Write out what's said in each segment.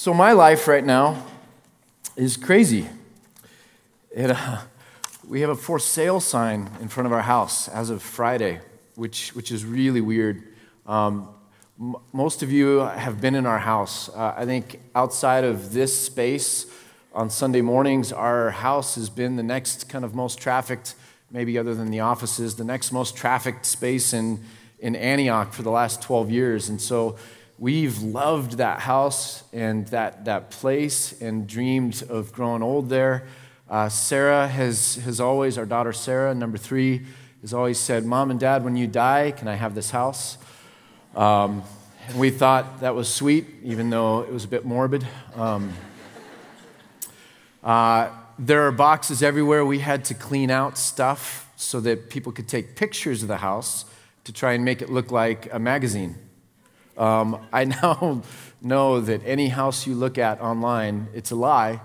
So, my life right now is crazy. It, uh, we have a for sale sign in front of our house as of Friday, which, which is really weird. Um, m- most of you have been in our house. Uh, I think outside of this space on Sunday mornings, our house has been the next kind of most trafficked, maybe other than the offices, the next most trafficked space in, in Antioch for the last 12 years. And so, we've loved that house and that, that place and dreamed of growing old there. Uh, Sarah has, has always, our daughter Sarah, number three, has always said, Mom and Dad, when you die, can I have this house? Um, and we thought that was sweet, even though it was a bit morbid. Um, uh, there are boxes everywhere. We had to clean out stuff so that people could take pictures of the house to try and make it look like a magazine. Um, I now know that any house you look at online, it's a lie.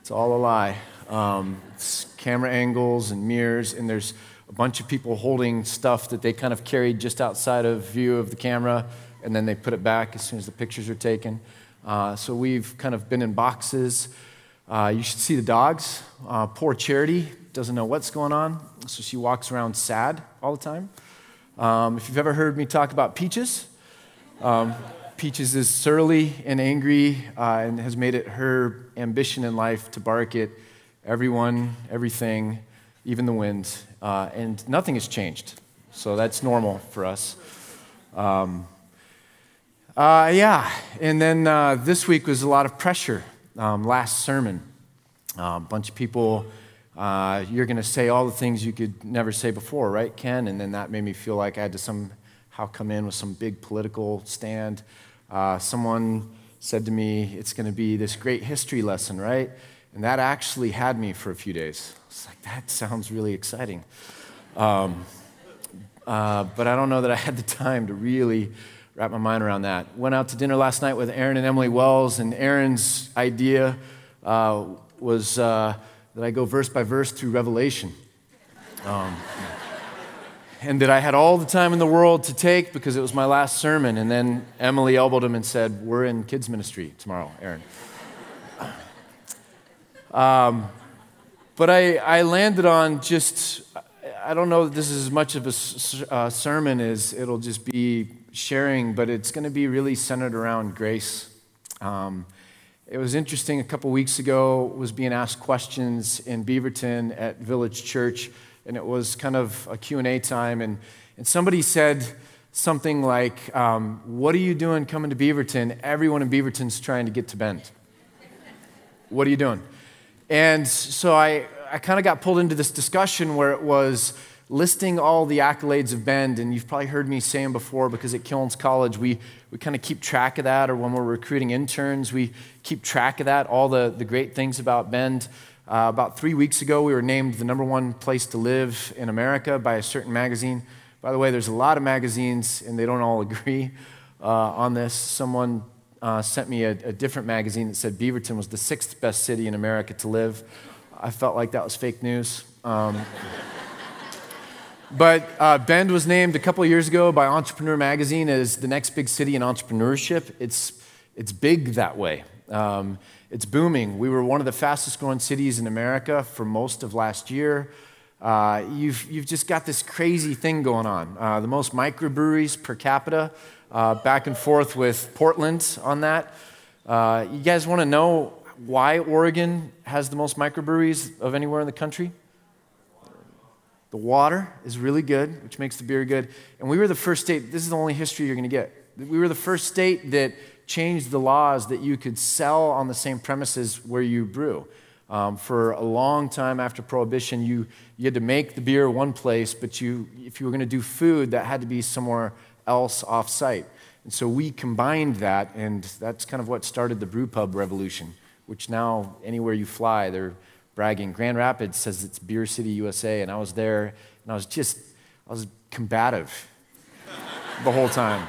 It's all a lie. Um, it's camera angles and mirrors, and there's a bunch of people holding stuff that they kind of carried just outside of view of the camera, and then they put it back as soon as the pictures are taken. Uh, so we've kind of been in boxes. Uh, you should see the dogs. Uh, poor Charity doesn't know what's going on, so she walks around sad all the time. Um, if you've ever heard me talk about Peaches, um, Peaches is surly and angry uh, and has made it her ambition in life to bark at everyone, everything, even the wind. Uh, and nothing has changed. So that's normal for us. Um, uh, yeah, and then uh, this week was a lot of pressure. Um, last sermon, a bunch of people, uh, you're going to say all the things you could never say before, right, Ken? And then that made me feel like I had to some how come in with some big political stand. Uh, someone said to me, It's going to be this great history lesson, right? And that actually had me for a few days. It's like, that sounds really exciting. Um, uh, but I don't know that I had the time to really wrap my mind around that. Went out to dinner last night with Aaron and Emily Wells, and Aaron's idea uh, was uh, that I go verse by verse through Revelation. Um, and that I had all the time in the world to take because it was my last sermon. And then Emily elbowed him and said, We're in kids' ministry tomorrow, Aaron. Um, but I, I landed on just, I don't know that this is as much of a uh, sermon as it'll just be sharing, but it's going to be really centered around grace. Um, it was interesting a couple weeks ago was being asked questions in Beaverton at village church and it was kind of a Q&A time, and, and somebody said something like, um, what are you doing coming to Beaverton? Everyone in Beaverton's trying to get to Bend. What are you doing? And so I, I kind of got pulled into this discussion where it was listing all the accolades of Bend, and you've probably heard me say them before because at Kilns College, we, we kind of keep track of that, or when we're recruiting interns, we keep track of that, all the, the great things about Bend. Uh, about three weeks ago, we were named the number one place to live in America by a certain magazine. By the way, there's a lot of magazines, and they don't all agree uh, on this. Someone uh, sent me a, a, different magazine that said Beaverton was the sixth best city in America to live. I felt like that was fake news. Um, but uh, Bend was named a couple years ago by Entrepreneur Magazine as the next big city in entrepreneurship. It's, it's big that way. Um, it's booming. We were one of the fastest growing cities in America for most of last year. Uh, you've, you've just got this crazy thing going on. Uh, the most microbreweries per capita, uh, back and forth with Portland on that. Uh, you guys want to know why Oregon has the most microbreweries of anywhere in the country? The water is really good, which makes the beer good. And we were the first state, this is the only history you're going to get. We were the first state that changed the laws that you could sell on the same premises where you brew. Um, for a long time after Prohibition, you, you had to make the beer one place, but you, if you were going to do food, that had to be somewhere else off site. And so we combined that, and that's kind of what started the brew pub revolution, which now, anywhere you fly, they're bragging. Grand Rapids says it's Beer City, USA, and I was there, and I was just, I was combative the whole time.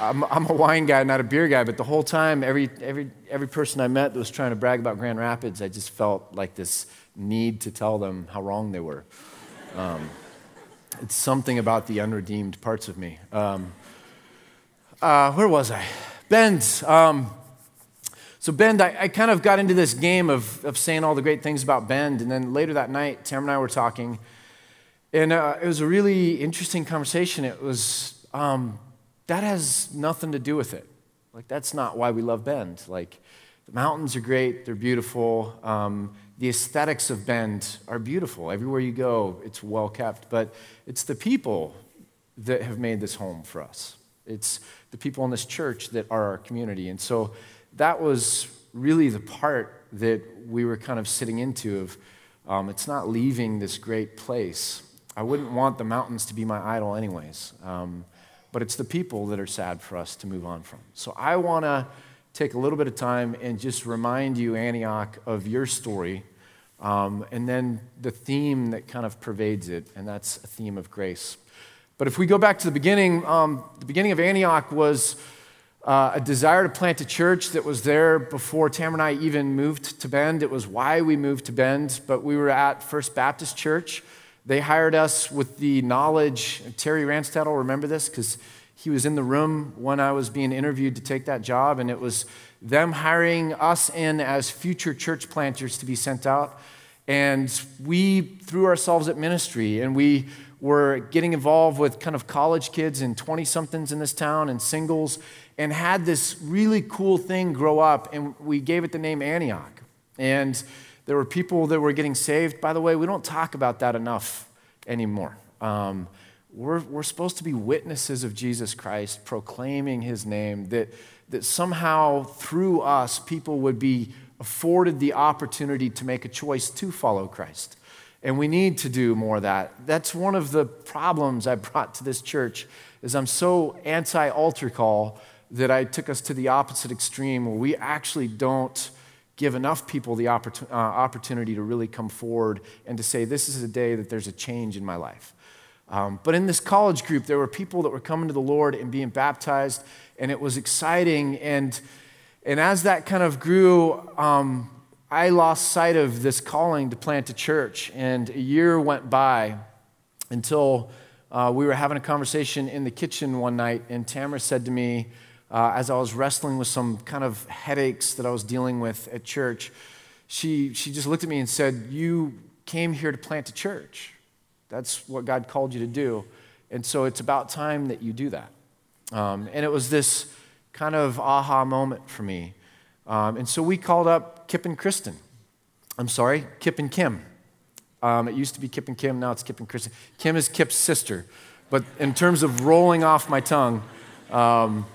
I'm, I'm, a wine guy, not a beer guy, but the whole time, every, every, every person I met that was trying to brag about Grand Rapids, I just felt like this need to tell them how wrong they were. Um, it's something about the unredeemed parts of me. Um, uh, where was I? Bend. Um, So, Bend, I, I, kind of got into this game of, of saying all the great things about Bend. And then later that night, Tam and I were talking. And uh, it was a really interesting conversation. It was, um, that has nothing to do with it. Like, that's not why we love Bend. Like, the mountains are great, they're beautiful. Um, the aesthetics of Bend are beautiful. Everywhere you go, it's well kept. But it's the people that have made this home for us. It's the people in this church that are our community. And so that was really the part that we were kind of sitting into of um, it's not leaving this great place. I wouldn't want the mountains to be my idol, anyways. Um, but it's the people that are sad for us to move on from. So I want to take a little bit of time and just remind you, Antioch, of your story, um, and then the theme that kind of pervades it, and that's a theme of grace. But if we go back to the beginning, um, the beginning of Antioch was uh, a desire to plant a church that was there before Tam and I even moved to Bend. It was why we moved to Bend, but we were at First Baptist Church. They hired us with the knowledge, Terry Ranstadel, remember this? Because he was in the room when I was being interviewed to take that job, and it was them hiring us in as future church planters to be sent out. And we threw ourselves at ministry, and we were getting involved with kind of college kids and 20 somethings in this town and singles, and had this really cool thing grow up, and we gave it the name Antioch. And there were people that were getting saved. By the way, we don't talk about that enough anymore. Um, we're, we're supposed to be witnesses of Jesus Christ, proclaiming his name, that, that somehow through us, people would be afforded the opportunity to make a choice to follow Christ. And we need to do more of that. That's one of the problems I brought to this church is I'm so anti-altar call that I took us to the opposite extreme where we actually don't give enough people the uh, opportunity to really come forward and to say, This is a day that there's a change in my life. Um, but in this college group, there were people that were coming to the Lord and being baptized, and it was exciting. And, and as that kind of grew, um, I lost sight of this calling to plant a church. And a year went by until uh, we were having a conversation in the kitchen one night, and Tamara said to me, uh, as I was wrestling with some kind of headaches that I was dealing with at church, she, she just looked at me and said, You came here to plant a church. That's what God called you to do. And so it's about time that you do that. Um, and it was this kind of aha moment for me. Um, and so we called up Kip and Kristen. I'm sorry, Kip and Kim. Um, it used to be Kip and Kim, now it's Kip and Kristen. Kim is Kip's sister. But in terms of rolling off my tongue, um,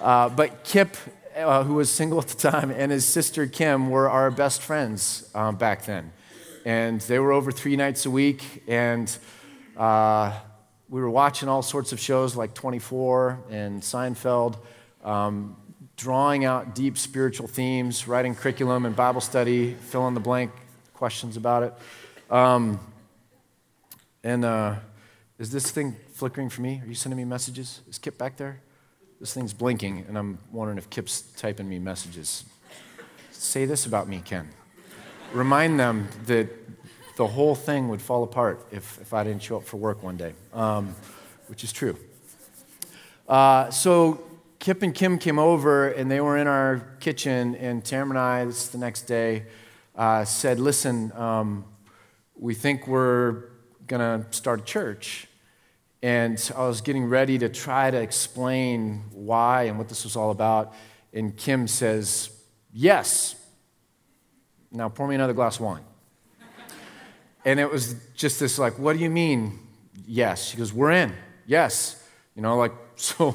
uh, but Kip, uh, who was single at the time, and his sister Kim were our best friends uh, back then and they were over three nights a week. And uh, we were watching all sorts of shows like 24 and Seinfeld, um, drawing out deep spiritual themes, writing curriculum and Bible study, fill in the blank questions about it. Um, and uh, is this thing flickering for me? Are you sending me messages? Is Kip back there? This thing's blinking, and I'm wondering if Kip's typing me messages. Say this about me, Ken remind them that the whole thing would fall apart if, if I didn't show up for work one day, um, which is true. Uh, so Kip and Kim came over, and they were in our kitchen, and Tam and I, this the next day, uh, said, Listen, um, we think we're going to start a church. And I was getting ready to try to explain why and what this was all about. And Kim says, Yes, now pour me another glass of wine. and it was just this like, what do you mean? Yes. She goes, we're in. Yes. You know, like, so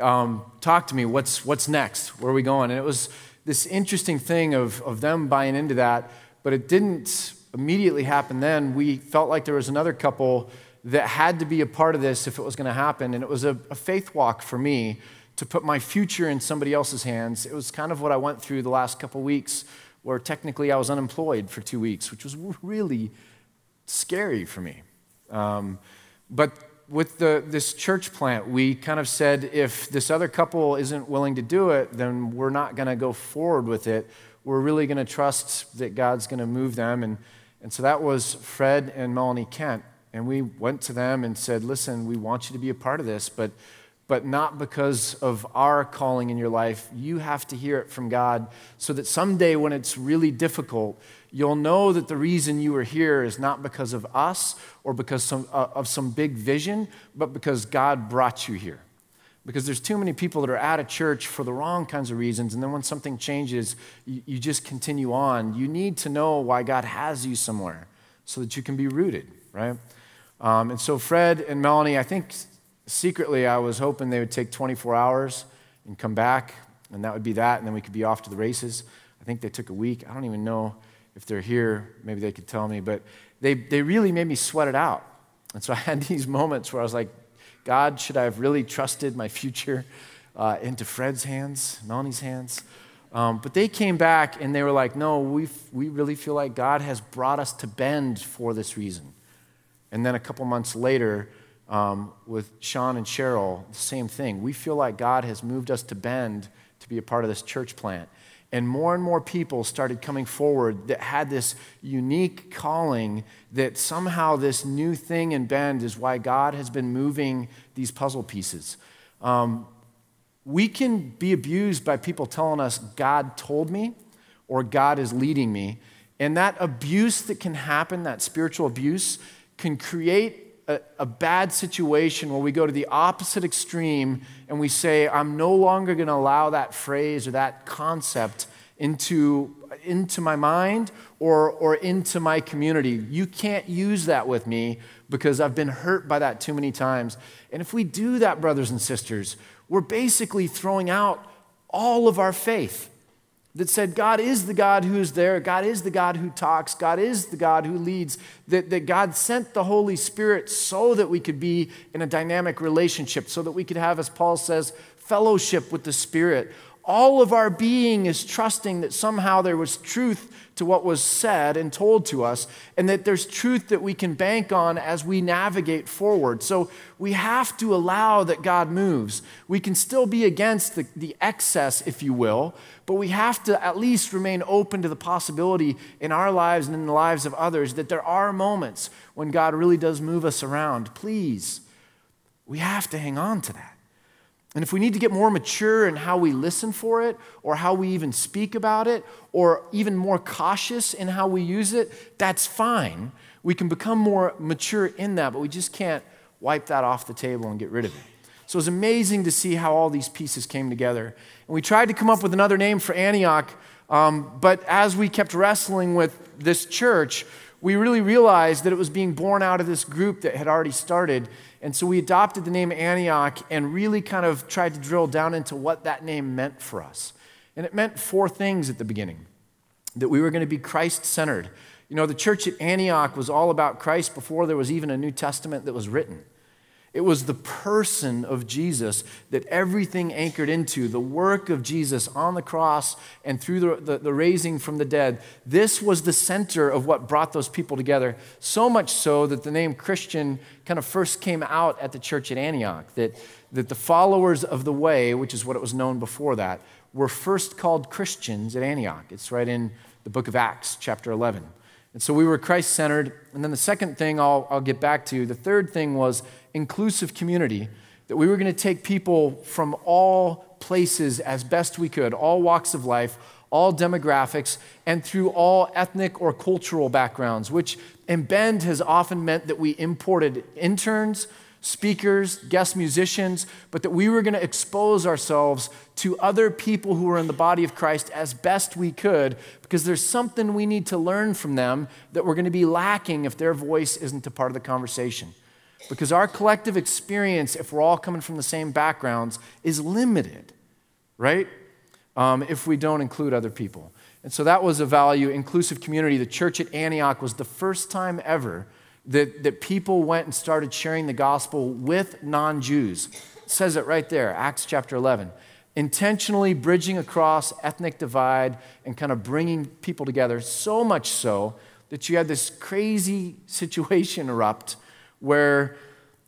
um, talk to me. What's, what's next? Where are we going? And it was this interesting thing of, of them buying into that, but it didn't immediately happen then. We felt like there was another couple that had to be a part of this if it was going to happen. And it was a, a faith walk for me to put my future in somebody else's hands. It was kind of what I went through the last couple weeks where technically I was unemployed for two weeks, which was really scary for me. Um, but with the, this church plant, we kind of said if this other couple isn't willing to do it, then we're not going to go forward with it. We're really going to trust that God's going to move them. And, and so that was Fred and Melanie Kent. And we went to them and said, listen, we want you to be a part of this, but but not because of our calling in your life. You have to hear it from God so that someday when it's really difficult, you'll know that the reason you are here is not because of us or because some, uh, of some big vision, but because God brought you here. Because there's too many people that are at a church for the wrong kinds of reasons, and then when something changes, you, you just continue on. You need to know why God has you somewhere so that you can be rooted, right? Um, and so, Fred and Melanie, I think secretly I was hoping they would take 24 hours and come back, and that would be that, and then we could be off to the races. I think they took a week. I don't even know if they're here. Maybe they could tell me, but they, they really made me sweat it out. And so I had these moments where I was like, God, should I have really trusted my future uh, into Fred's hands, Melanie's hands? Um, but they came back and they were like, no, we we really feel like God has brought us to Bend for this reason. And then a couple months later, um, with Sean and Cheryl, the same thing. We feel like God has moved us to Bend to be a part of this church plant. And more and more people started coming forward that had this unique calling that somehow this new thing in Bend is why God has been moving these puzzle pieces. Um, we can be abused by people telling us, God told me, or God is leading me. And that abuse that can happen, that spiritual abuse, can create a, a, bad situation where we go to the opposite extreme and we say, I'm no longer going to allow that phrase or that concept into, into my mind or, or into my community. You can't use that with me because I've been hurt by that too many times. And if we do that, brothers and sisters, we're basically throwing out all of our faith that said God is the God who's there, God is the God who talks, God is the God who leads, that, that God sent the Holy Spirit so that we could be in a dynamic relationship, so that we could have, as Paul says, fellowship with the Spirit. All of our being is trusting that somehow there was truth to what was said and told to us, and that there's truth that we can bank on as we navigate forward. So we have to allow that God moves. We can still be against the, the excess, if you will, but we have to at least remain open to the possibility in our lives and in the lives of others that there are moments when God really does move us around. Please, we have to hang on to that. And if we need to get more mature in how we listen for it, or how we even speak about it, or even more cautious in how we use it, that's fine. We can become more mature in that, but we just can't wipe that off the table and get rid of it. So it was amazing to see how all these pieces came together. And we tried to come up with another name for Antioch, um, but as we kept wrestling with this church, we really realized that it was being born out of this group that had already started. And so we adopted the name Antioch and really kind of tried to drill down into what that name meant for us. And it meant four things at the beginning that we were going to be Christ centered. You know, the church at Antioch was all about Christ before there was even a New Testament that was written. It was the person of Jesus that everything anchored into, the work of Jesus on the cross and through the, the, the, raising from the dead. This was the center of what brought those people together. So much so that the name Christian kind of first came out at the church at Antioch, that, that the followers of the way, which is what it was known before that, were first called Christians at Antioch. It's right in the book of Acts, chapter 11. And so we were Christ centered. And then the second thing I'll, I'll get back to, the third thing was inclusive community, that we were going to take people from all places as best we could, all walks of life, all demographics, and through all ethnic or cultural backgrounds, which in Bend has often meant that we imported interns, speakers, guest musicians, but that we were going to expose ourselves to other people who were in the body of Christ as best we could, because there's something we need to learn from them that we're going to be lacking if their voice isn't a part of the conversation. Because our collective experience, if we're all coming from the same backgrounds, is limited, right? Um, if we don't include other people. And so that was a value, inclusive community. The church at Antioch was the first time ever that, that people went and started sharing the gospel with non Jews. Says it right there, Acts chapter 11. Intentionally bridging across ethnic divide and kind of bringing people together, so much so that you had this crazy situation erupt where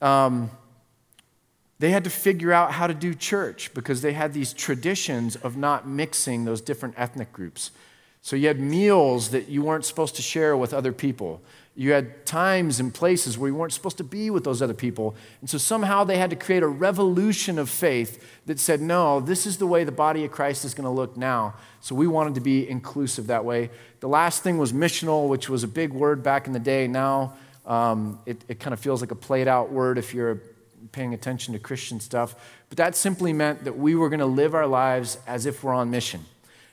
um, they had to figure out how to do church because they had these traditions of not mixing those different ethnic groups. So you had meals that you weren't supposed to share with other people. You had times and places where you weren't supposed to be with those other people. And so somehow they had to create a revolution of faith that said, no, this is the way the body of Christ is going to look now. So we wanted to be inclusive that way. The last thing was missional, which was a big word back in the day. Now um, it, it kind of feels like a played out word if you're paying attention to Christian stuff. But that simply meant that we were going to live our lives as if we're on mission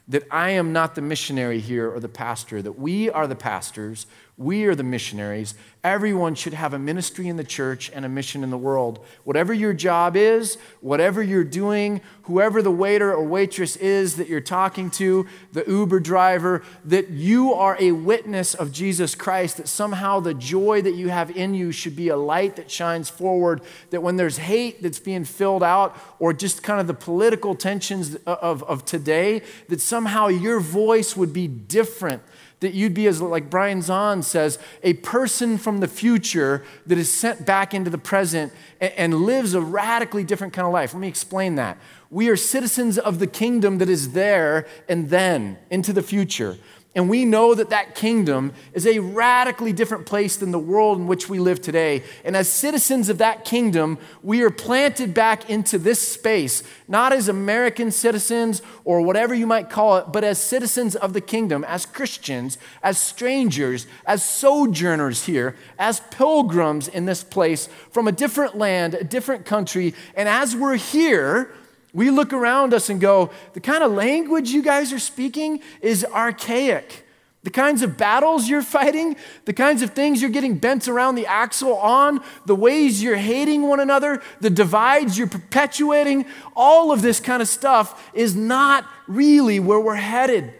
that I am not the missionary here or the pastor, that we are the pastors, we are the missionaries. Everyone should have a ministry in the church and a mission in the world. Whatever your job is, whatever you're doing, whoever the waiter or waitress is that you're talking to, the Uber driver, that you are a witness of Jesus Christ, that somehow the joy that you have in you should be a light that shines forward, that when there's hate that's being filled out, or just kind of the political tensions of, of today, that somehow your voice would be different that you'd be, as like Brian Zahnd says, a person from the future that is sent back into the present and, and lives a radically different kind of life. Let me explain that. We are citizens of the kingdom that is there and then into the future. And we know that that kingdom is a radically different place than the world in which we live today. And as citizens of that kingdom, we are planted back into this space, not as American citizens or whatever you might call it, but as citizens of the kingdom, as Christians, as strangers, as sojourners here, as pilgrims in this place from a different land, a different country. And as we're here, we look around us and go, the kind of language you guys are speaking is archaic. The kinds of battles you're fighting, the kinds of things you're getting bent around the axle on, the ways you're hating one another, the divides you're perpetuating, all of this kind of stuff is not really where we're headed.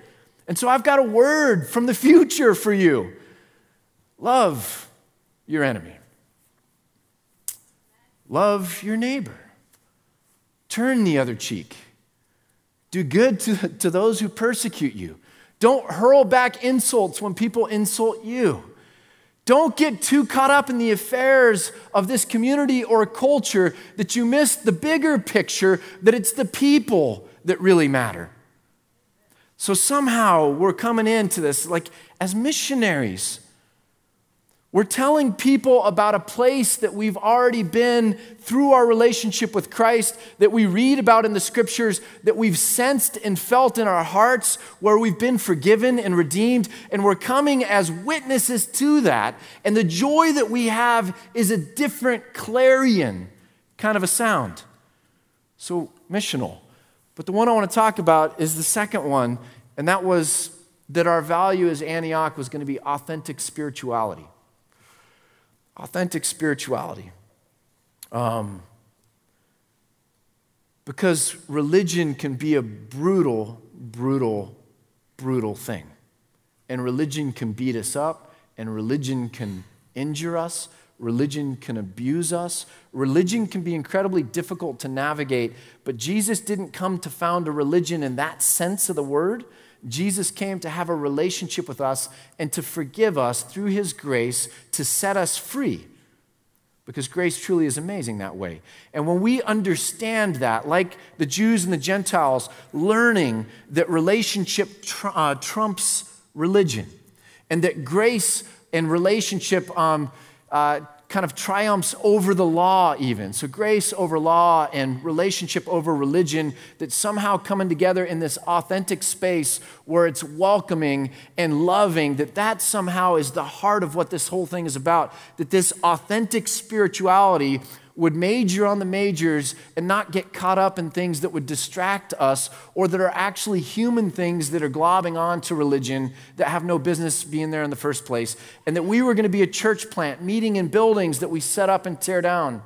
And so I've got a word from the future for you love your enemy, love your neighbor. Turn the other cheek. Do good to, to those who persecute you. Don't hurl back insults when people insult you. Don't get too caught up in the affairs of this community or culture that you miss the bigger picture that it's the people that really matter. So somehow we're coming into this like as missionaries. We're telling people about a place that we've already been through our relationship with Christ, that we read about in the scriptures, that we've sensed and felt in our hearts, where we've been forgiven and redeemed, and we're coming as witnesses to that. And the joy that we have is a different clarion kind of a sound. So, missional. But the one I want to talk about is the second one, and that was that our value as Antioch was going to be authentic spirituality authentic spirituality. Um, because religion can be a brutal, brutal, brutal thing. And religion can beat us up, and religion can injure us, religion can abuse us, religion can be incredibly difficult to navigate. But Jesus didn't come to found a religion in that sense of the word. Jesus came to have a relationship with us and to forgive us through his grace to set us free. Because grace truly is amazing that way. And when we understand that, like the Jews and the Gentiles, learning that relationship tr- uh, trumps religion, and that grace and relationship um, uh, kind of triumphs over the law, even. So, grace over law and relationship over religion that somehow coming together in this authentic space where it's welcoming and loving, that that somehow is the heart of what this whole thing is about. That this authentic spirituality would major on the majors and not get caught up in things that would distract us or that are actually human things that are globbing onto religion that have no business being there in the first place. And that we were going to be a church plant, meeting in buildings that we set up and tear down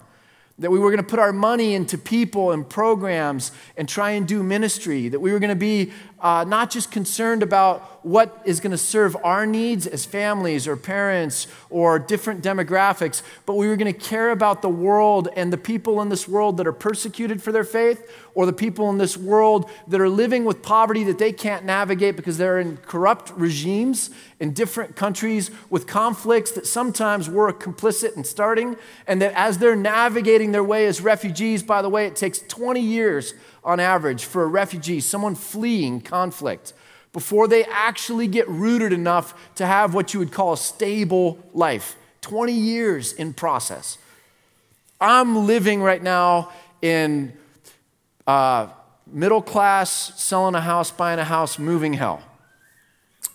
that we were going to put our money into people and programs and try and do ministry, that we were going to be uh, not just concerned about what is going to serve our needs as families or parents or different demographics, but we were going to care about the world and the people in this world that are persecuted for their faith or the people in this world that are living with poverty that they can't navigate because they're in corrupt regimes in different countries with conflicts that sometimes we're complicit in starting, and that as they're navigating their way as refugees, by the way, it takes 20 years on average for a refugee, someone fleeing conflict, before they actually get rooted enough to have what you would call a stable life. 20 years in process. I'm living right now in uh, middle class, selling a house, buying a house, moving hell.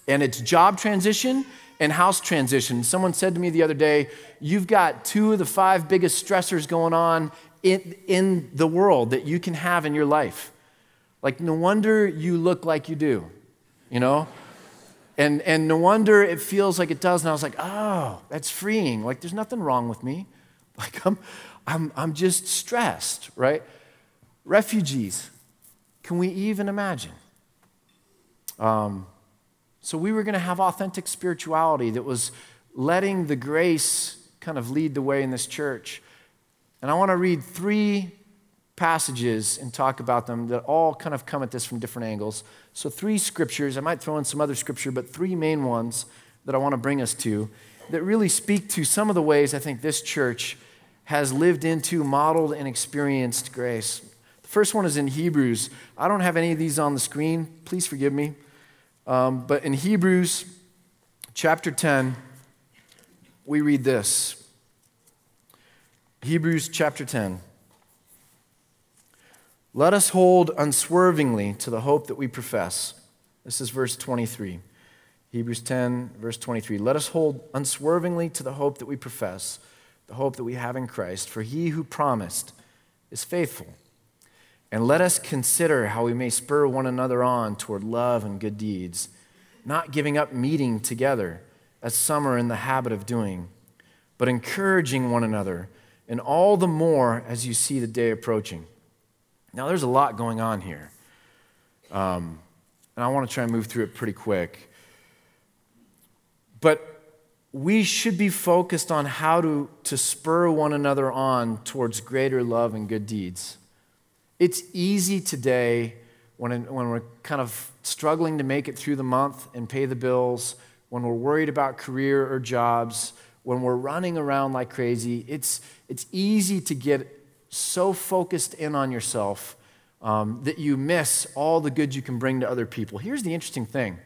And it's job transition and house transition. Someone said to me the other day, You've got two of the five biggest stressors going on in, in the world that you can have in your life. Like, no wonder you look like you do, you know? And, and no wonder it feels like it does. And I was like, oh, that's freeing. Like, there's nothing wrong with me. Like, I'm, I'm, I'm just stressed, right? Refugees, can we even imagine? Um, so, we were going to have authentic spirituality that was letting the grace kind of lead the way in this church. And I want to read three passages and talk about them that all kind of come at this from different angles. So, three scriptures, I might throw in some other scripture, but three main ones that I want to bring us to that really speak to some of the ways I think this church has lived into, modeled, and experienced grace. The first one is in Hebrews. I don't have any of these on the screen. Please forgive me. Um, but in Hebrews chapter 10, we read this Hebrews chapter 10. Let us hold unswervingly to the hope that we profess. This is verse 23. Hebrews 10, verse 23. Let us hold unswervingly to the hope that we profess, the hope that we have in Christ. For he who promised is faithful. And let us consider how we may spur one another on toward love and good deeds, not giving up meeting together, as some are in the habit of doing, but encouraging one another, and all the more as you see the day approaching. Now, there's a lot going on here. Um, and I want to try and move through it pretty quick. But we should be focused on how to, to spur one another on towards greater love and good deeds. It's easy today when, when we're kind of struggling to make it through the month and pay the bills, when we're worried about career or jobs, when we're running around like crazy, it's, it's easy to get so focused in on yourself um, that you miss all the good you can bring to other people. Here's the interesting thing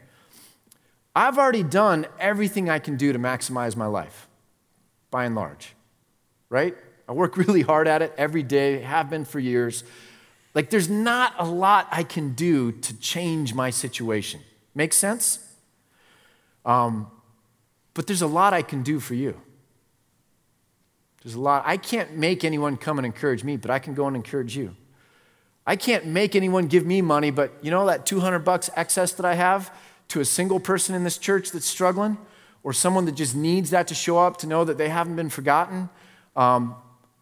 I've already done everything I can do to maximize my life, by and large, right? I work really hard at it every day, have been for years. Like, there's not a lot I can do to change my situation. Make sense? Um, but there's a lot I can do for you. There's a lot. I can't make anyone come and encourage me, but I can go and encourage you. I can't make anyone give me money, but you know that 200 bucks excess that I have to a single person in this church that's struggling or someone that just needs that to show up to know that they haven't been forgotten um,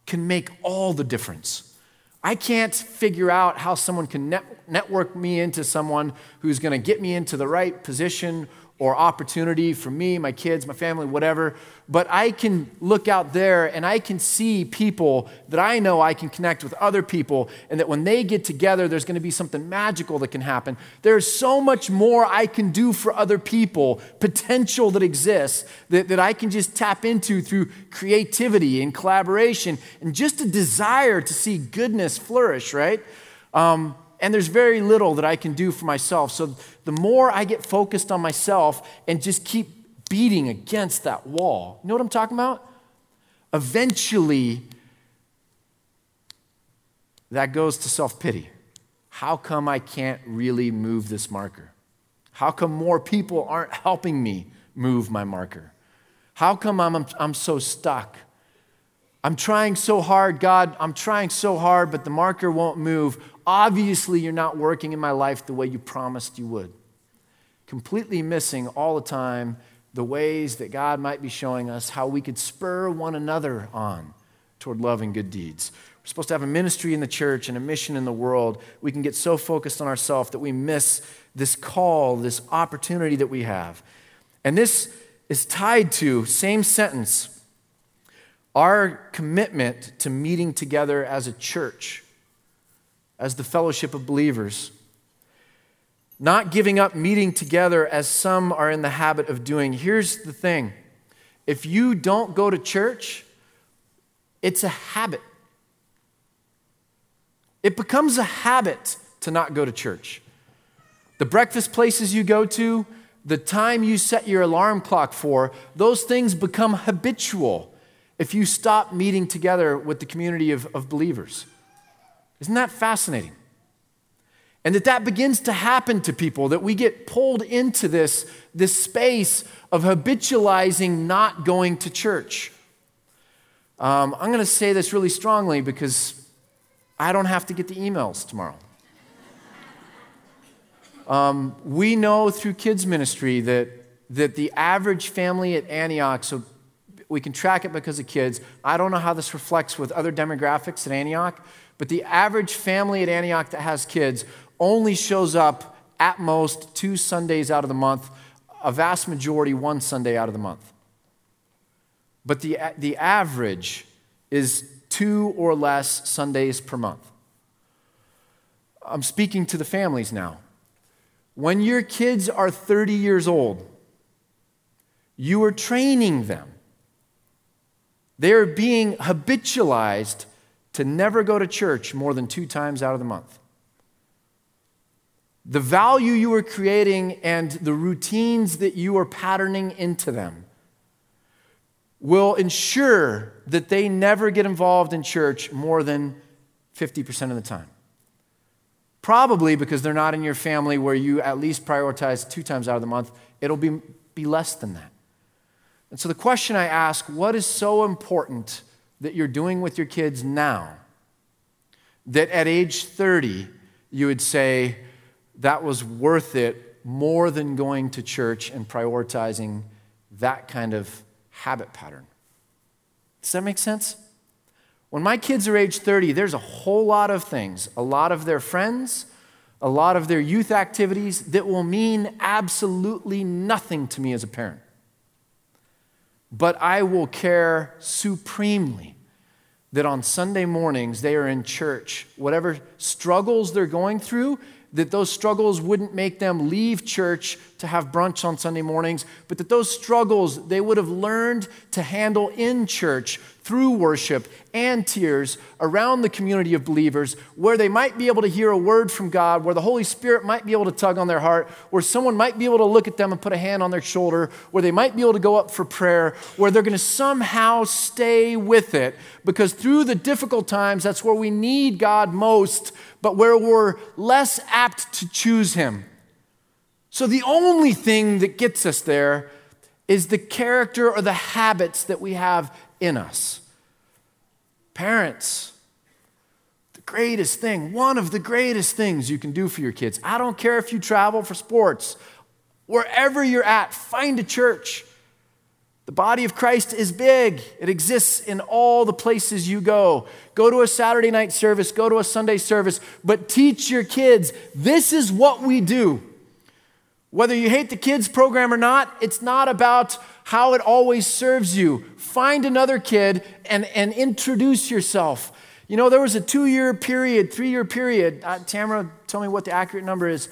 can make all the difference. I can't figure out how someone can net- network me into someone who's going to get me into the right position or opportunity for me, my kids, my family, whatever. But I can look out there and I can see people that I know I can connect with other people, and that when they get together, there's to be something magical that can happen. There's so much more I can do for other people, potential that exists, that, that I can just tap into through creativity and collaboration and just a desire to see goodness flourish, right? Um, and there's very little that I can do for myself. So the more I get focused on myself and just keep beating against that wall, you know what I'm talking about? Eventually, that goes to self pity. How come I can't really move this marker? How come more people aren't helping me move my marker? How come I'm, I'm so stuck? I'm trying so hard, God, I'm trying so hard, but the marker won't move. Obviously, you're not working in my life the way you promised you would. Completely missing all the time the ways that God might be showing us how we could spur one another on toward love and good deeds. We're supposed to have a ministry in the church and a mission in the world. We can get so focused on ourselves that we miss this call, this opportunity that we have. And this is tied to, same sentence, our commitment to meeting together as a church as the fellowship of believers. Not giving up meeting together as some are in the habit of doing. Here's the thing if you don't go to church, it's a habit. It becomes a habit to not go to church. The breakfast places you go to, the time you set your alarm clock for, those things become habitual if you stop meeting together with the community of, of believers. Isn't that fascinating? And that that begins to happen to people, that we get pulled into this, this space of habitualizing not going to church. Um, I'm going to say this really strongly because I don't have to get the emails tomorrow. Um, we know through kids' ministry that, that the average family at Antioch, so we can track it because of kids. I don't know how this reflects with other demographics at Antioch, but the average family at Antioch that has kids only shows up at most two Sundays out of the month, a vast majority one Sunday out of the month. But the, the average is two or less Sundays per month. I'm speaking to the families now. When your kids are 30 years old, you are training them they're being habitualized to never go to church more than two times out of the month. The value you are creating and the routines that you are patterning into them will ensure that they never get involved in church more than 50% of the time. Probably because they're not in your family where you at least prioritize two times out of the month, it'll be, be less than that. And so the question I ask what is so important that you're doing with your kids now that at age 30 you would say that was worth it more than going to church and prioritizing that kind of habit pattern? Does that make sense? When my kids are age 30, there's a whole lot of things, a lot of their friends, a lot of their youth activities that will mean absolutely nothing to me as a parent but I will care supremely that on Sunday mornings they are in church. Whatever struggles they're going through, that those struggles wouldn't make them leave church to have brunch on Sunday mornings, but that those struggles they would have learned to handle in church through worship and tears around the community of believers, where they might be able to hear a word from God, where the Holy Spirit might be able to tug on their heart, where someone might be able to look at them and put a hand on their shoulder, where they might be able to go up for prayer, where they're going to somehow stay with it. Because through the difficult times, that's where we need God most, but where we're less apt to choose Him. So the only thing that gets us there is the character or the habits that we have in us. Parents, the greatest thing, one of the greatest things you can do for your kids, I don't care if you travel for sports, wherever you're at, find a church. The body of Christ is big. It exists in all the places you go. Go to a Saturday night service, go to a Sunday service, but teach your kids this is what we do. Whether you hate the kids program or not, it's not about how it always serves you. Find another kid and, and introduce yourself. You know, there was a two year period, three year period, uh, Tamara, tell me what the accurate number is,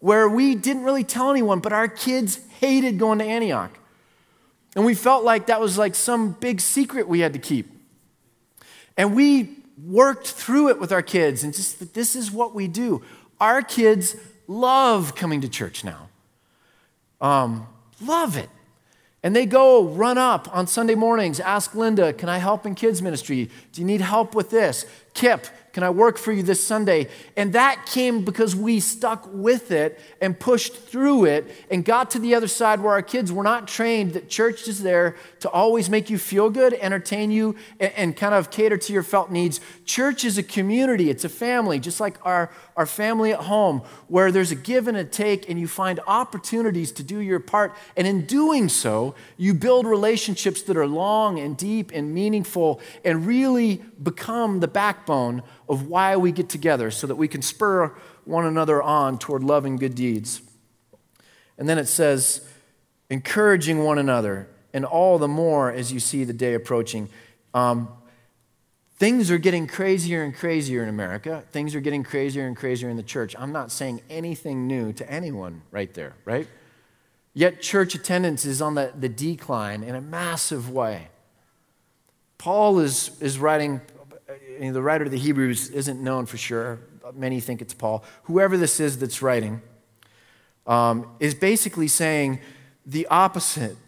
where we didn't really tell anyone, but our kids hated going to Antioch. And we felt like that was like some big secret we had to keep. And we worked through it with our kids and just, this is what we do. Our kids love coming to church now. Um, love it. And they go run up on Sunday mornings, ask Linda, Can I help in kids' ministry? Do you need help with this? Kip, can I work for you this Sunday? And that came because we stuck with it and pushed through it and got to the other side where our kids were not trained that church is there to always make you feel good, entertain you, and, and kind of cater to your felt needs. Church is a community, it's a family, just like our, our family at home, where there's a give and a take, and you find opportunities to do your part. And in doing so, you build relationships that are long and deep and meaningful and really become the backbone of why we get together so that we can spur one another on toward loving good deeds. And then it says, encouraging one another, and all the more as you see the day approaching. Um, things are getting crazier and crazier in America. Things are getting crazier and crazier in the church. I'm not saying anything new to anyone right there, right? Yet church attendance is on the, the decline in a massive way. Paul is, is writing the writer of the Hebrews isn't known for sure. Many think it's Paul. Whoever this is that's writing, um, is basically saying the opposite.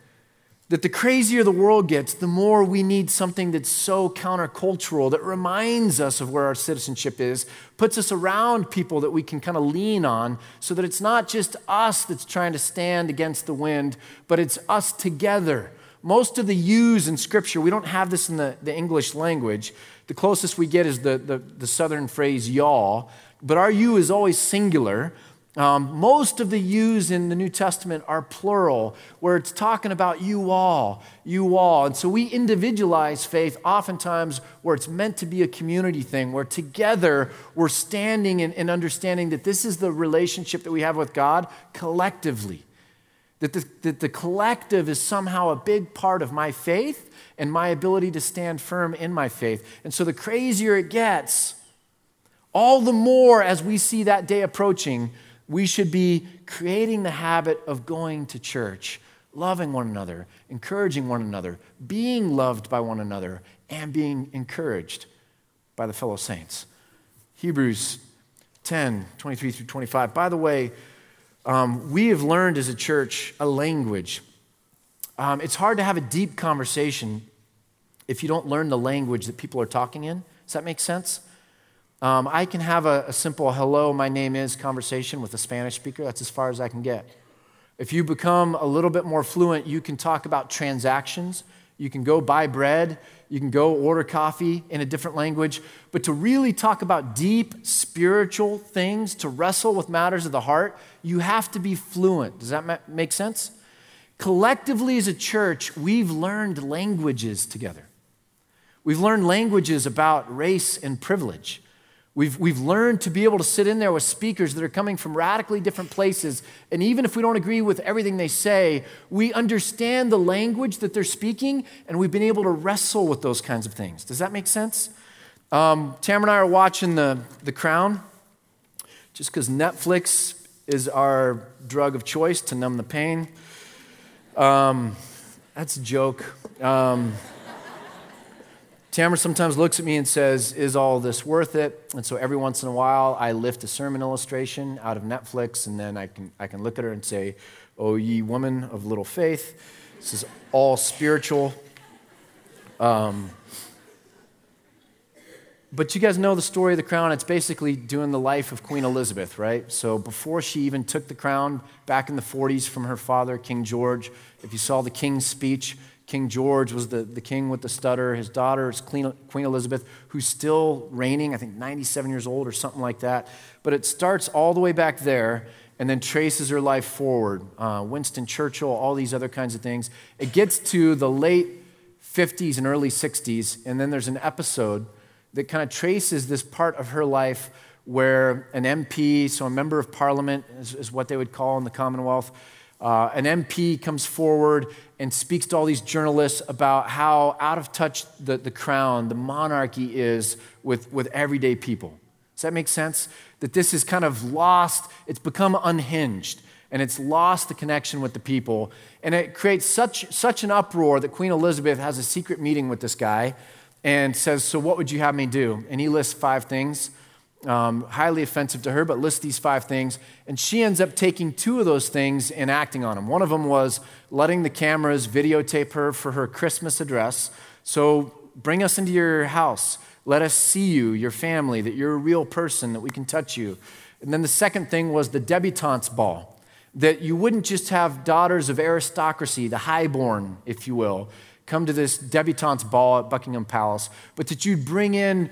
That the crazier the world gets, the more we need something that's so countercultural, that reminds us of where our citizenship is, puts us around people that we can kind of lean on, so that it's not just us that's trying to stand against the wind, but it's us together. Most of the yous in Scripture, we don't have this in the, the English language. The closest we get is the, the, the southern phrase y'all, but our you is always singular. Um, most of the yous in the New Testament are plural, where it's talking about you all, you all. And so we individualize faith oftentimes where it's meant to be a community thing, where together we're standing and, and understanding that this is the relationship that we have with God collectively. That the, that the collective is somehow a big part of my faith and my ability to stand firm in my faith. And so the crazier it gets, all the more as we see that day approaching, we should be creating the habit of going to church, loving one another, encouraging one another, being loved by one another, and being encouraged by the fellow saints. Hebrews 10 23 through 25. By the way, um, we have learned as a church a language. Um, it's hard to have a deep conversation if you don't learn the language that people are talking in. Does that make sense? Um, I can have a, a, simple hello, my name is conversation with a Spanish speaker. That's as far as I can get. If you become a little bit more fluent, you can talk about transactions. You can go buy bread. You can go order coffee in a different language. But to really talk about deep spiritual things, to wrestle with matters of the heart, you have to be fluent. Does that make sense? Collectively, as a church, we've learned languages together. We've learned languages about race and privilege. We've, we've learned to be able to sit in there with speakers that are coming from radically different places. And even if we don't agree with everything they say, we understand the language that they're speaking, and we've been able to wrestle with those kinds of things. Does that make sense? Um, Tam and I are watching The, the Crown just because Netflix is our drug of choice to numb the pain. Um, that's a joke. Um, Tamara sometimes looks at me and says, Is all this worth it? And so every once in a while, I lift a sermon illustration out of Netflix, and then I can, I can look at her and say, O ye woman of little faith. This is all spiritual. Um, but you guys know the story of the crown. It's basically doing the life of Queen Elizabeth, right? So before she even took the crown back in the 40s from her father, King George, if you saw the king's speech, King George was the, the king with the stutter. His daughter is Queen, Elizabeth, who's still reigning, I think 97 years old or something like that. But it starts all the way back there and then traces her life forward. Uh, Winston Churchill, all these other kinds of things. It gets to the late 50s and early 60s, and then there's an episode that kind of traces this part of her life where an MP, so a member of parliament is, is what they would call in the Commonwealth, uh, an MP comes forward and speaks to all these journalists about how out of touch the, the crown, the monarchy is with, with everyday people. Does that make sense? That this is kind of lost, it's become unhinged, and it's lost the connection with the people. And it creates such, such an uproar that Queen Elizabeth has a secret meeting with this guy and says, So, what would you have me do? And he lists five things um, highly offensive to her, but lists these five things. And she ends up taking two of those things and acting on them. One of them was letting the cameras videotape her for her Christmas address. So bring us into your house. Let us see you, your family, that you're a real person, that we can touch you. And then the second thing was the debutante's ball. That you wouldn't just have daughters of aristocracy, the highborn, if you will, come to this debutante's ball at Buckingham Palace, but that you'd bring in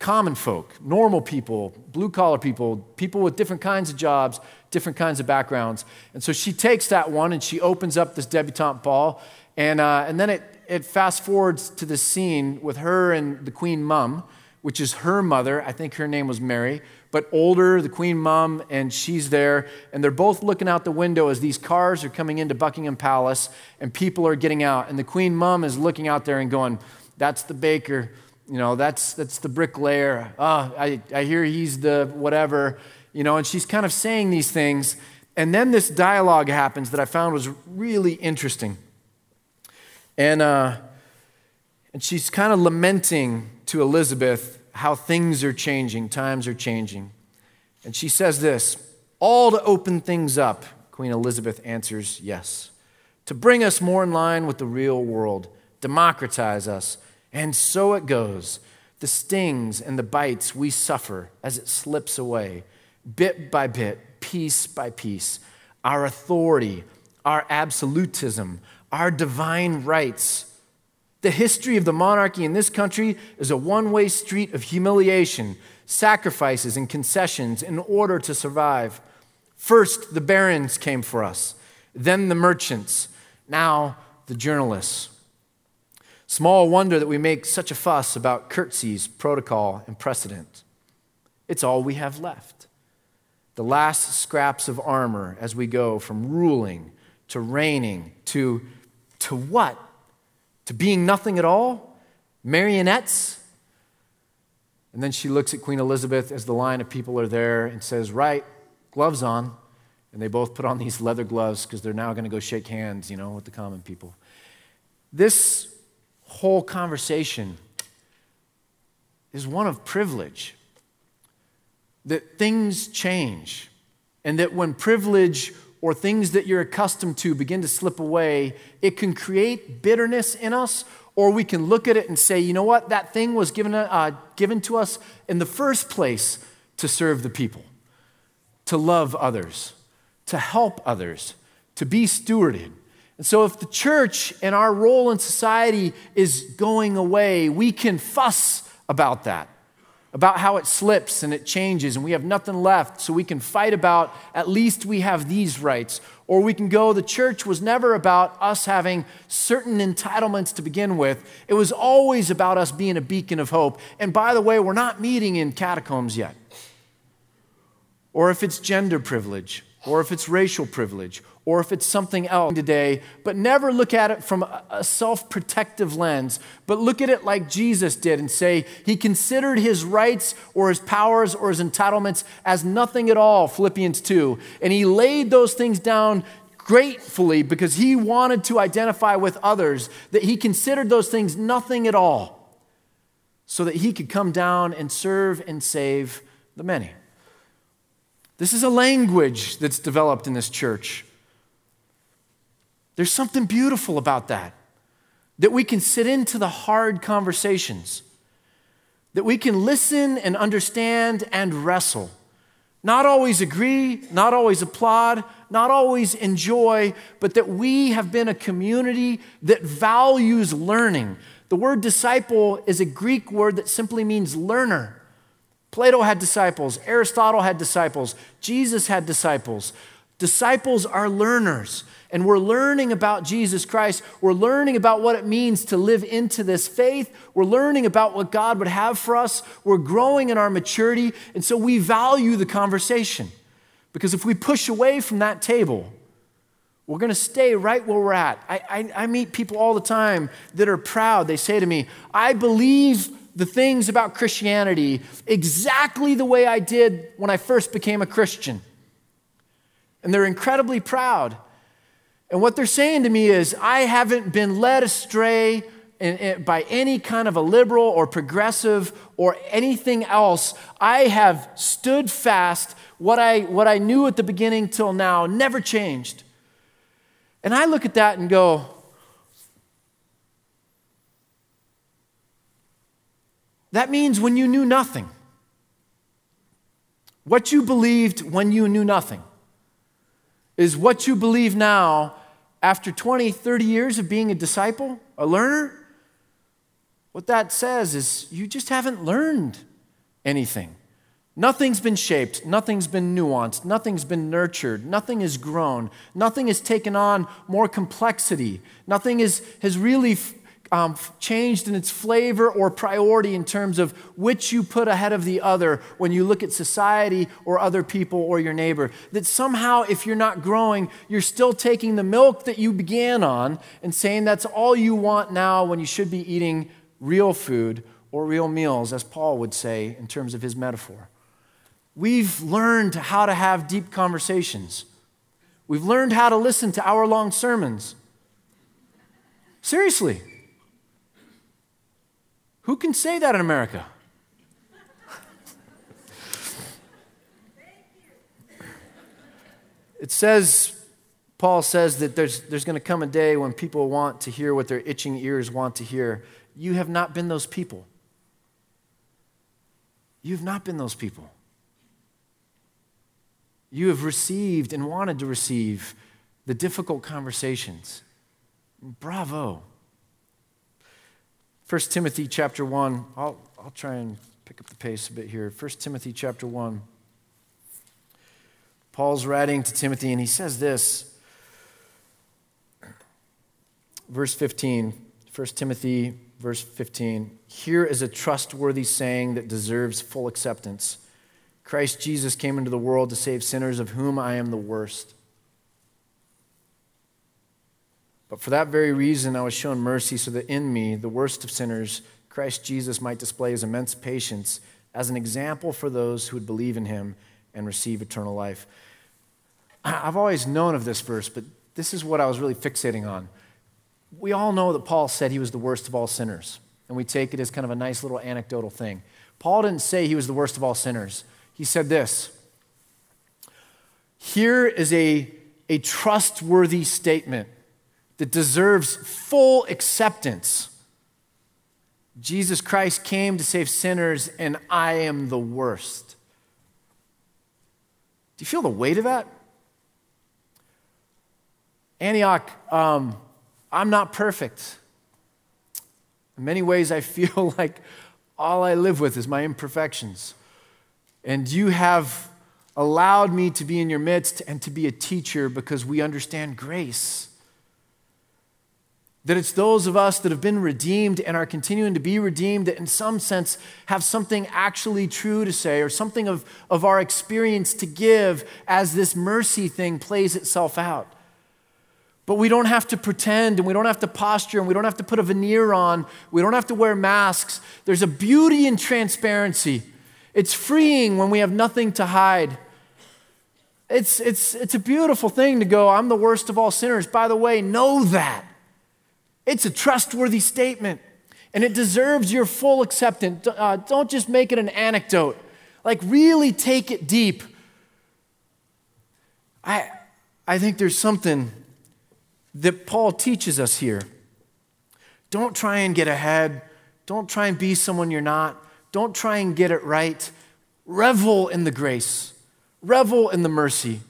common folk, normal people, blue collar people, people with different kinds of jobs, different kinds of backgrounds. And so she takes that one and she opens up this debutante ball. And, uh, and then it, it fast forwards to the scene with her and the queen mum, which is her mother. I think her name was Mary, but older, the queen mum, and she's there. And they're both looking out the window as these cars are coming into Buckingham Palace and people are getting out. And the queen mum is looking out there and going, That's the baker you know, that's, that's the bricklayer. Oh, I, I hear he's the whatever, you know, and she's kind of saying these things. And then this dialogue happens that I found was really interesting. And, uh, and she's kind of lamenting to Elizabeth how things are changing, times are changing. And she says this all to open things up. Queen Elizabeth answers yes. To bring us more in line with the real world, democratize us. And so it goes. The stings and the bites we suffer as it slips away, bit by bit, piece by piece. Our authority, our absolutism, our divine rights. The history of the monarchy in this country is a one way street of humiliation, sacrifices, and concessions in order to survive. First, the barons came for us, then the merchants, now the journalists. Small wonder that we make such a fuss about curtsies, protocol, and precedent. It's all we have left. The last scraps of armor as we go from ruling to reigning to, to what? To being nothing at all? Marionettes? And then she looks at Queen Elizabeth as the line of people are there and says, Right, gloves on. And they both put on these leather gloves because they're now going to go shake hands, you know, with the common people. This whole conversation is one of privilege. That things change, and that when privilege or things that you're accustomed to begin to slip away, it can create bitterness in us, or we can look at it and say, you know what, that thing was given, uh, given to us in the first place to serve the people to love others, to help others, to be stewarded. And so, if the church and our role in society is going away, we can fuss about that, about how it slips and it changes and we have nothing left. So, we can fight about at least we have these rights. Or we can go, the church was never about us having certain entitlements to begin with. It was always about us being a beacon of hope. And by the way, we're not meeting in catacombs yet or if it's gender privilege, or if it's racial privilege, or if it's something else today, but never look at it from a self protective lens, but look at it like Jesus did and say he considered his rights or his powers or his entitlements as nothing at all, Philippians 2. And he laid those things down gratefully because he wanted to identify with others, that he considered those things nothing at all, so that he could come down and serve and save the many. This is a language that's developed in this church. There's something beautiful about that. That we can sit into the hard conversations, that we can listen and understand and wrestle. Not always agree, not always applaud, not always enjoy, but that we have been a community that values learning. The word disciple is a Greek word that simply means learner. Plato had disciples, Aristotle had disciples, Jesus had disciples. Disciples are learners, and we're learning about Jesus Christ. We're learning about what it means to live into this faith. We're learning about what God would have for us. We're growing in our maturity, and so we value the conversation. Because if we push away from that table, we're going to stay right where we're at. I, I, I meet people all the time that are proud. They say to me, I believe the things about Christianity exactly the way I did when I first became a Christian. And they're incredibly proud. And what they're saying to me is, I haven't been led astray in, in, by any kind of a liberal or progressive or anything else. I have stood fast. What I, what I knew at the beginning till now never changed. And I look at that and go, That means when you knew nothing. What you believed when you knew nothing is what you believe now after 20, 30 years of being a disciple, a learner. What that says is you just haven't learned anything. Nothing's been shaped, nothing's been nuanced, nothing's been nurtured, nothing has grown, nothing has taken on more complexity, nothing is, has really um, changed in its flavor or priority in terms of which you put ahead of the other when you look at society or other people or your neighbor. That somehow, if you're not growing, you're still taking the milk that you began on and saying that's all you want now when you should be eating real food or real meals, as Paul would say in terms of his metaphor. We've learned how to have deep conversations. We've learned how to listen to hour long sermons. Seriously. Who can say that in America? It says, Paul says that there's, there's going to come a day when people want to hear what their itching ears want to hear. You have not been those people. You have not been those people. You have received and wanted to receive the difficult conversations. Bravo. 1 Timothy chapter 1. I'll, I'll try and pick up the pace a bit here. 1 Timothy chapter 1. Paul's writing to Timothy, and he says this. Verse 15, 1 Timothy, verse 15. Here is a trustworthy saying that deserves full acceptance Christ Jesus came into the world to save sinners, of whom I am the worst. But for that very reason, I was shown mercy so that in me, the worst of sinners, Christ Jesus might display his immense patience as an example for those who would believe in him and receive eternal life. I've always known of this verse, but this is what I was really fixating on. We all know that Paul said he was the worst of all sinners, and we take it as kind of a nice little anecdotal thing. Paul didn't say he was the worst of all sinners. He said this Here is a, a trustworthy statement that deserves full acceptance. Jesus Christ came to save sinners, and I am the worst. Do you feel the weight of that? Antioch, um, I'm not perfect. In many ways, I feel like all I live with is my imperfections. And you have allowed me to be in your midst and to be a teacher because we understand grace. That it's those of us that have been redeemed and are continuing to be redeemed that, in some sense, have something actually true to say or something of, of our experience to give as this mercy thing plays itself out. But we don't have to pretend and we don't have to posture and we don't have to put a veneer on. We don't have to wear masks. There's a beauty in transparency. It's freeing when we have nothing to hide. It's, it's, it's a beautiful thing to go, I'm the worst of all sinners. By the way, know that. It's a trustworthy statement, and it deserves your full acceptance. Uh, don't just make it an anecdote, like, really take it deep. I, I think there's something that Paul teaches us here. Don't try and get ahead, don't try and be someone you're not, don't try and get it right. Revel in the grace, revel in the mercy.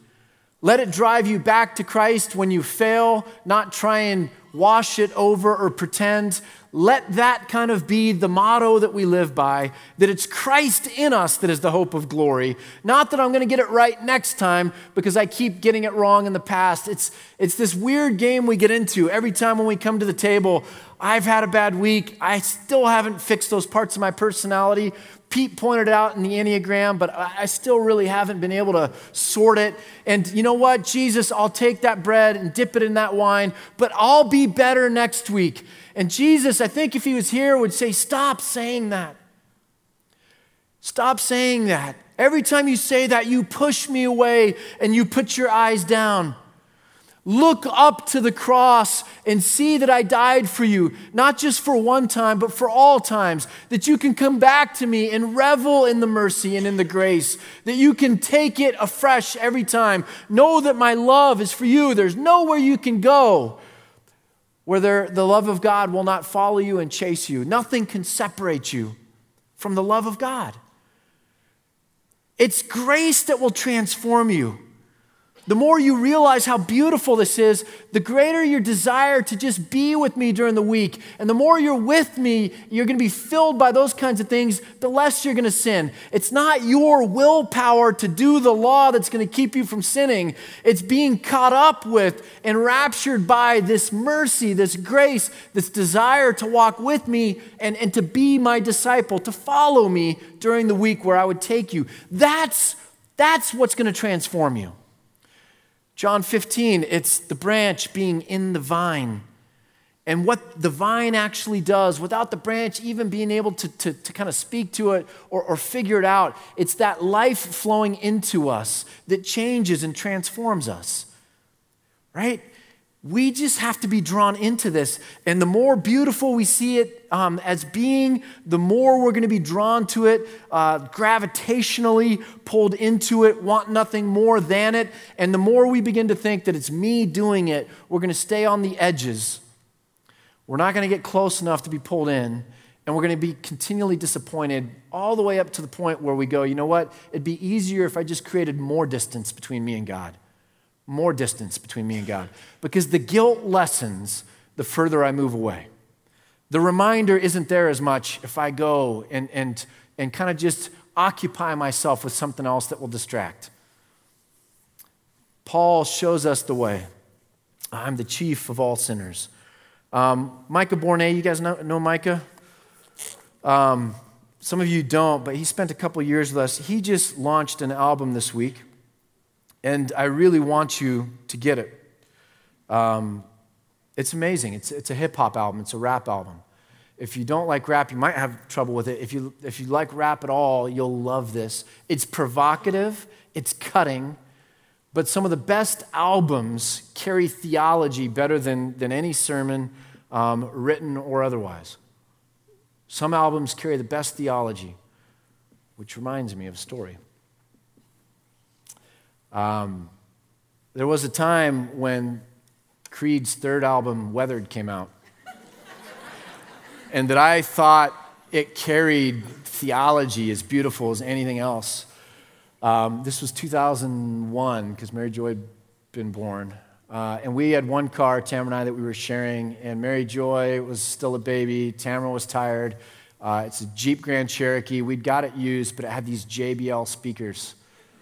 Let it drive you back to Christ when you fail, not try and wash it over or pretend. Let that kind of be the motto that we live by that it's Christ in us that is the hope of glory. Not that I'm going to get it right next time because I keep getting it wrong in the past. It's, it's this weird game we get into every time when we come to the table. I've had a bad week. I still haven't fixed those parts of my personality. Pete pointed out in the Enneagram, but I still really haven't been able to sort it. And you know what? Jesus, I'll take that bread and dip it in that wine, but I'll be better next week. And Jesus, I think if he was here, would say, Stop saying that. Stop saying that. Every time you say that, you push me away and you put your eyes down. Look up to the cross and see that I died for you, not just for one time, but for all times. That you can come back to me and revel in the mercy and in the grace. That you can take it afresh every time. Know that my love is for you. There's nowhere you can go where there, the love of God will not follow you and chase you. Nothing can separate you from the love of God. It's grace that will transform you. The more you realize how beautiful this is, the greater your desire to just be with me during the week. And the more you're with me, you're going to be filled by those kinds of things, the less you're going to sin. It's not your willpower to do the law that's going to keep you from sinning. It's being caught up with, enraptured by this mercy, this grace, this desire to walk with me and, and to be my disciple, to follow me during the week where I would take you. That's, that's what's going to transform you. John 15, it's the branch being in the vine. And what the vine actually does, without the branch even being able to, to, to kind of speak to it or, or figure it out, it's that life flowing into us that changes and transforms us. Right? We just have to be drawn into this. And the more beautiful we see it um, as being, the more we're going to be drawn to it, uh, gravitationally pulled into it, want nothing more than it. And the more we begin to think that it's me doing it, we're going to stay on the edges. We're not going to get close enough to be pulled in. And we're going to be continually disappointed all the way up to the point where we go, you know what? It'd be easier if I just created more distance between me and God more distance between me and God because the guilt lessens the further I move away. The reminder isn't there as much if I go and, and, and kind of just occupy myself with something else that will distract. Paul shows us the way. I'm the chief of all sinners. Um, Micah Bornay, you guys know, know Micah? Um, some of you don't, but he spent a couple years with us. He just launched an album this week and I really want you to get it. Um, it's amazing. It's, it's a hip hop album, it's a rap album. If you don't like rap, you might have trouble with it. If you, if you like rap at all, you'll love this. It's provocative, it's cutting, but some of the best albums carry theology better than, than any sermon, um, written or otherwise. Some albums carry the best theology, which reminds me of a story. Um, there was a time when Creed's third album, Weathered, came out, and that I thought it carried theology as beautiful as anything else. Um, this was 2001 because Mary Joy had been born. Uh, and we had one car, Tamara and I, that we were sharing. And Mary Joy was still a baby. Tamara was tired. Uh, it's a Jeep Grand Cherokee. We'd got it used, but it had these JBL speakers.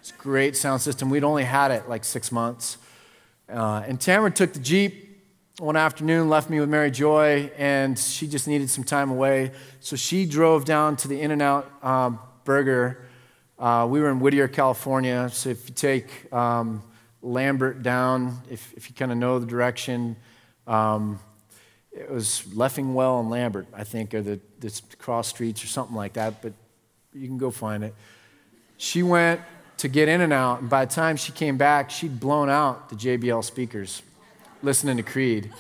It's great sound system. We'd only had it like six months. Uh, and Tamara took the Jeep one afternoon, left me with Mary Joy, and she just needed some time away. So she drove down to the In N Out um, Burger. Uh, we were in Whittier, California. So if you take um, Lambert down, if, if you kind of know the direction, um, it was Leffingwell and Lambert, I think, are the, the cross streets or something like that, but you can go find it. She went to get in and out. And by the time she came back, she'd blown out the JBL speakers listening to Creed.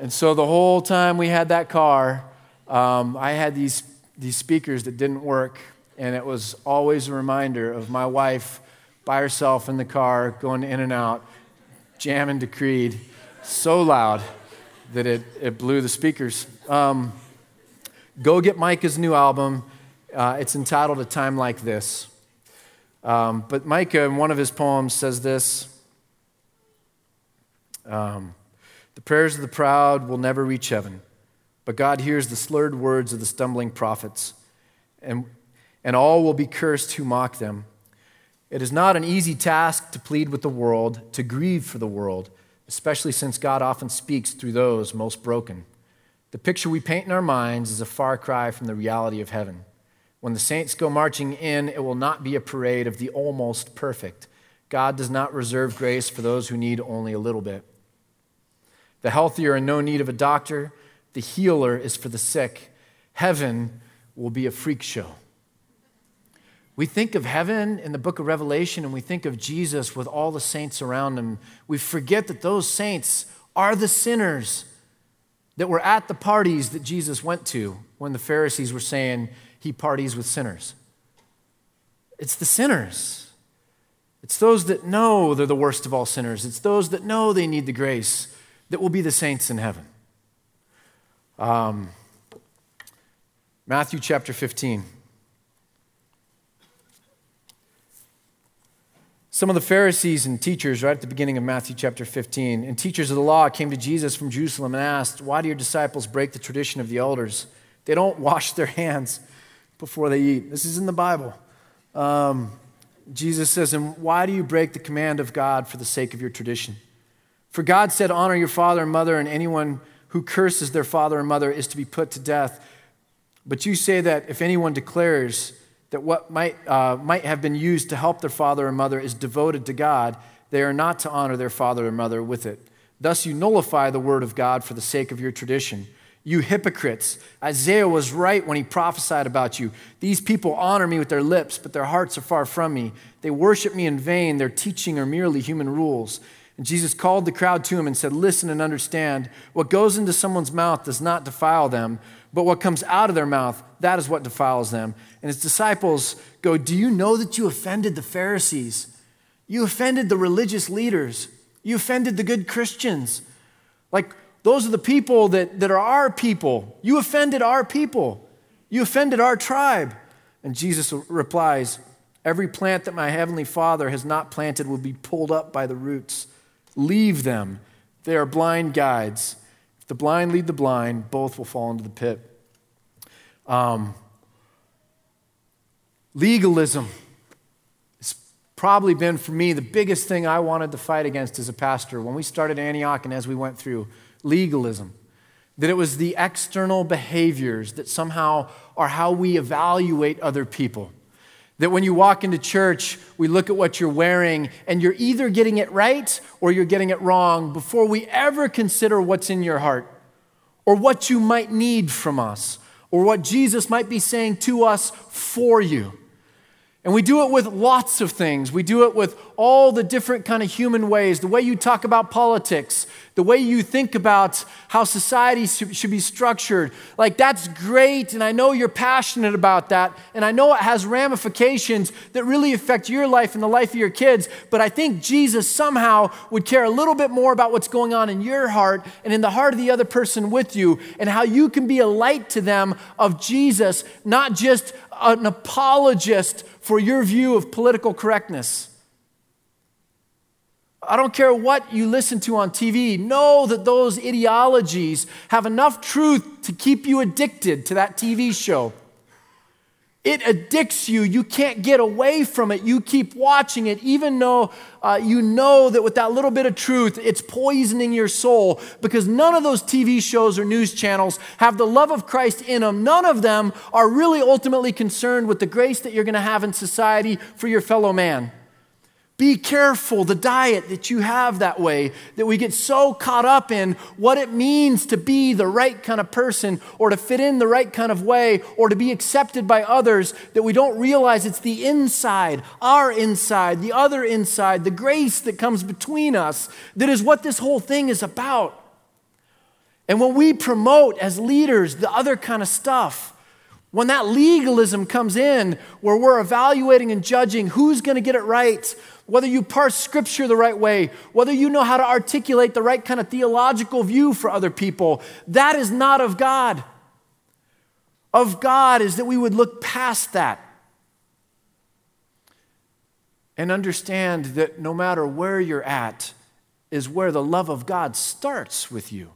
and so the whole time we had that car, um, I had these, these speakers that didn't work. And it was always a reminder of my wife by herself in the car, going in and out, jamming to Creed so loud that it, it blew the speakers. Um, go get Micah's new album. Uh, it's entitled A Time Like This. Um, but Micah, in one of his poems, says this um, The prayers of the proud will never reach heaven, but God hears the slurred words of the stumbling prophets, and, and all will be cursed who mock them. It is not an easy task to plead with the world, to grieve for the world, especially since God often speaks through those most broken. The picture we paint in our minds is a far cry from the reality of heaven. When the saints go marching in, it will not be a parade of the almost perfect. God does not reserve grace for those who need only a little bit. The healthy are in no need of a doctor, the healer is for the sick. Heaven will be a freak show. We think of heaven in the book of Revelation and we think of Jesus with all the saints around him. We forget that those saints are the sinners that were at the parties that Jesus went to when the Pharisees were saying, he parties with sinners. It's the sinners. It's those that know they're the worst of all sinners. It's those that know they need the grace that will be the saints in heaven. Um, Matthew chapter 15. Some of the Pharisees and teachers, right at the beginning of Matthew chapter 15, and teachers of the law came to Jesus from Jerusalem and asked, Why do your disciples break the tradition of the elders? They don't wash their hands before they eat. This is in the Bible. Um, Jesus says, And why do you break the command of God for the sake of your tradition? For God said, Honor your father and mother, and anyone who curses their father and mother is to be put to death. But you say that if anyone declares that what might, uh, might have been used to help their father or mother is devoted to God, they are not to honor their father or mother with it. Thus, you nullify the word of God for the sake of your tradition. You hypocrites. Isaiah was right when he prophesied about you. These people honor me with their lips, but their hearts are far from me. They worship me in vain. Their teaching are merely human rules. And Jesus called the crowd to him and said, Listen and understand. What goes into someone's mouth does not defile them, but what comes out of their mouth, that is what defiles them. And his disciples go, Do you know that you offended the Pharisees? You offended the religious leaders. You offended the good Christians. Like, those are the people that, that are our people. You offended our people. You offended our tribe. And Jesus replies, Every plant that my heavenly Father has not planted will be pulled up by the roots. Leave them. They are blind guides. If the blind lead the blind, both will fall into the pit. Um, legalism has probably been for me the biggest thing I wanted to fight against as a pastor when we started Antioch and as we went through legalism. That it was the external behaviors that somehow are how we evaluate other people. That when you walk into church, we look at what you're wearing and you're either getting it right or you're getting it wrong before we ever consider what's in your heart or what you might need from us or what Jesus might be saying to us for you. And we do it with lots of things. We do it with all the different kind of human ways. The way you talk about politics, the way you think about how society should be structured. Like, that's great, and I know you're passionate about that, and I know it has ramifications that really affect your life and the life of your kids. But I think Jesus somehow would care a little bit more about what's going on in your heart and in the heart of the other person with you, and how you can be a light to them of Jesus, not just an apologist for your view of political correctness. I don't care what you listen to on TV. Know that those ideologies have enough truth to keep you addicted to that TV show. It addicts you. You can't get away from it. You keep watching it, even though uh, you know that with that little bit of truth, it's poisoning your soul because none of those TV shows or news channels have the love of Christ in them. None of them are really ultimately concerned with the grace that you're going to have in society for your fellow man. Be careful the diet that you have that way, that we get so caught up in what it means to be the right kind of person or to fit in the right kind of way or to be accepted by others that we don't realize it's the inside, our inside, the other inside, the grace that comes between us that is what this whole thing is about. And when we promote as leaders the other kind of stuff, when that legalism comes in, where we're evaluating and judging who's going to get it right, whether you parse scripture the right way, whether you know how to articulate the right kind of theological view for other people, that is not of God. Of God is that we would look past that and understand that no matter where you're at, is where the love of God starts with you.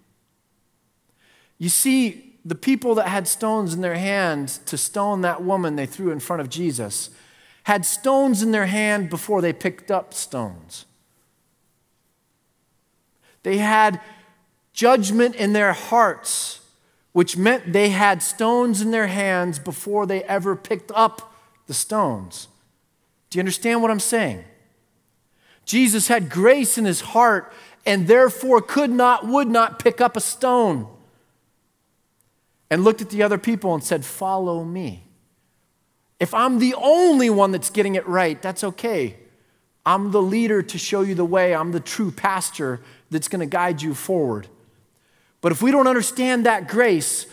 You see, the people that had stones in their hands to stone that woman they threw in front of Jesus had stones in their hand before they picked up stones. They had judgment in their hearts, which meant they had stones in their hands before they ever picked up the stones. Do you understand what I'm saying? Jesus had grace in his heart and therefore could not, would not pick up a stone. And looked at the other people and said, Follow me. If I'm the only one that's getting it right, that's okay. I'm the leader to show you the way. I'm the true pastor that's going to guide you forward. But if we don't understand that grace,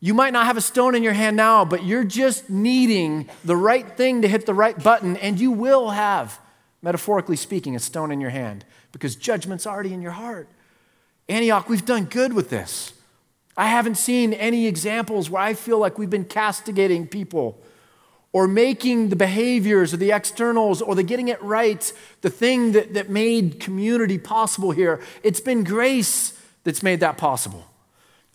you might not have a stone in your hand now, but you're just needing the right thing to hit the right button, and you will have, metaphorically speaking, a stone in your hand because judgment's already in your heart. Antioch, we've done good with this. I haven't seen any examples where I feel like we've been castigating people or making the behaviors or the externals or the getting it right the thing that, that made community possible here. It's been grace that's made that possible.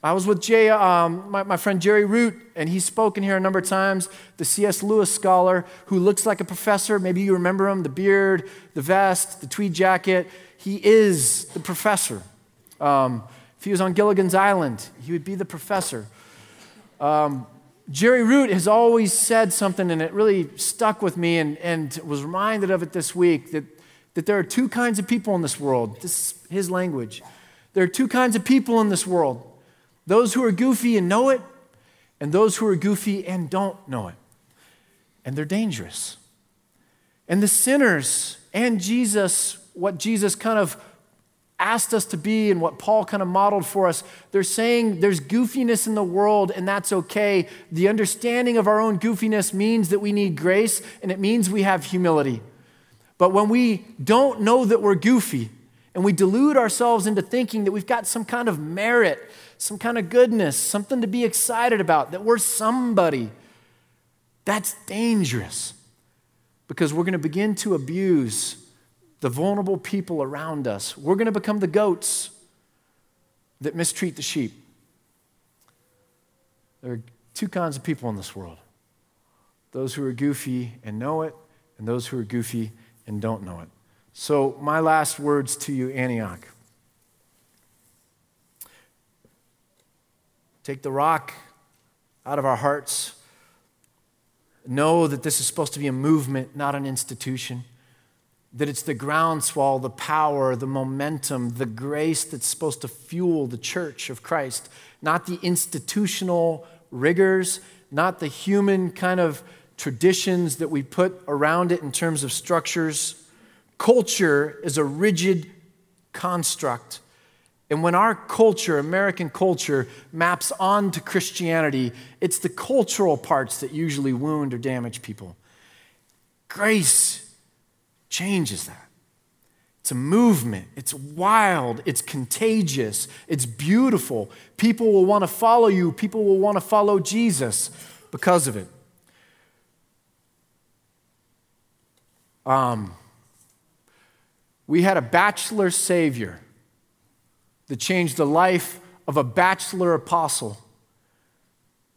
I was with Jay, um, my, my friend Jerry Root, and he's spoken here a number of times, the C.S. Lewis scholar who looks like a professor. Maybe you remember him the beard, the vest, the tweed jacket. He is the professor. Um, if he was on Gilligan's Island, he would be the professor. Um, Jerry Root has always said something, and it really stuck with me and, and was reminded of it this week that, that there are two kinds of people in this world. This is his language. There are two kinds of people in this world those who are goofy and know it, and those who are goofy and don't know it. And they're dangerous. And the sinners and Jesus, what Jesus kind of asked us to be and what Paul kind of modeled for us, they're saying there's goofiness in the world and that's okay. The understanding of our own goofiness means that we need grace and it means we have humility. But when we don't know that we're goofy and we delude ourselves into thinking that we've got some kind of merit, some kind of goodness, something to be excited about, that we're somebody, that's dangerous because we're going to begin to abuse the vulnerable people around us. We're going to become the goats that mistreat the sheep. There are two kinds of people in this world those who are goofy and know it, and those who are goofy and don't know it. So, my last words to you, Antioch. Take the rock out of our hearts. Know that this is supposed to be a movement, not an institution that it's the groundswell, the power, the momentum, the grace that's supposed to fuel the church of Christ, not the institutional rigors, not the human kind of traditions that we put around it in terms of structures. Culture is a rigid construct. And when our culture, American culture, maps onto Christianity, it's the cultural parts that usually wound or damage people. Grace changes that. It's a movement. It's wild. It's contagious. It's beautiful. People will want to follow you. People will want to follow Jesus because of it. Um, we had a bachelor savior that changed the life of a bachelor apostle.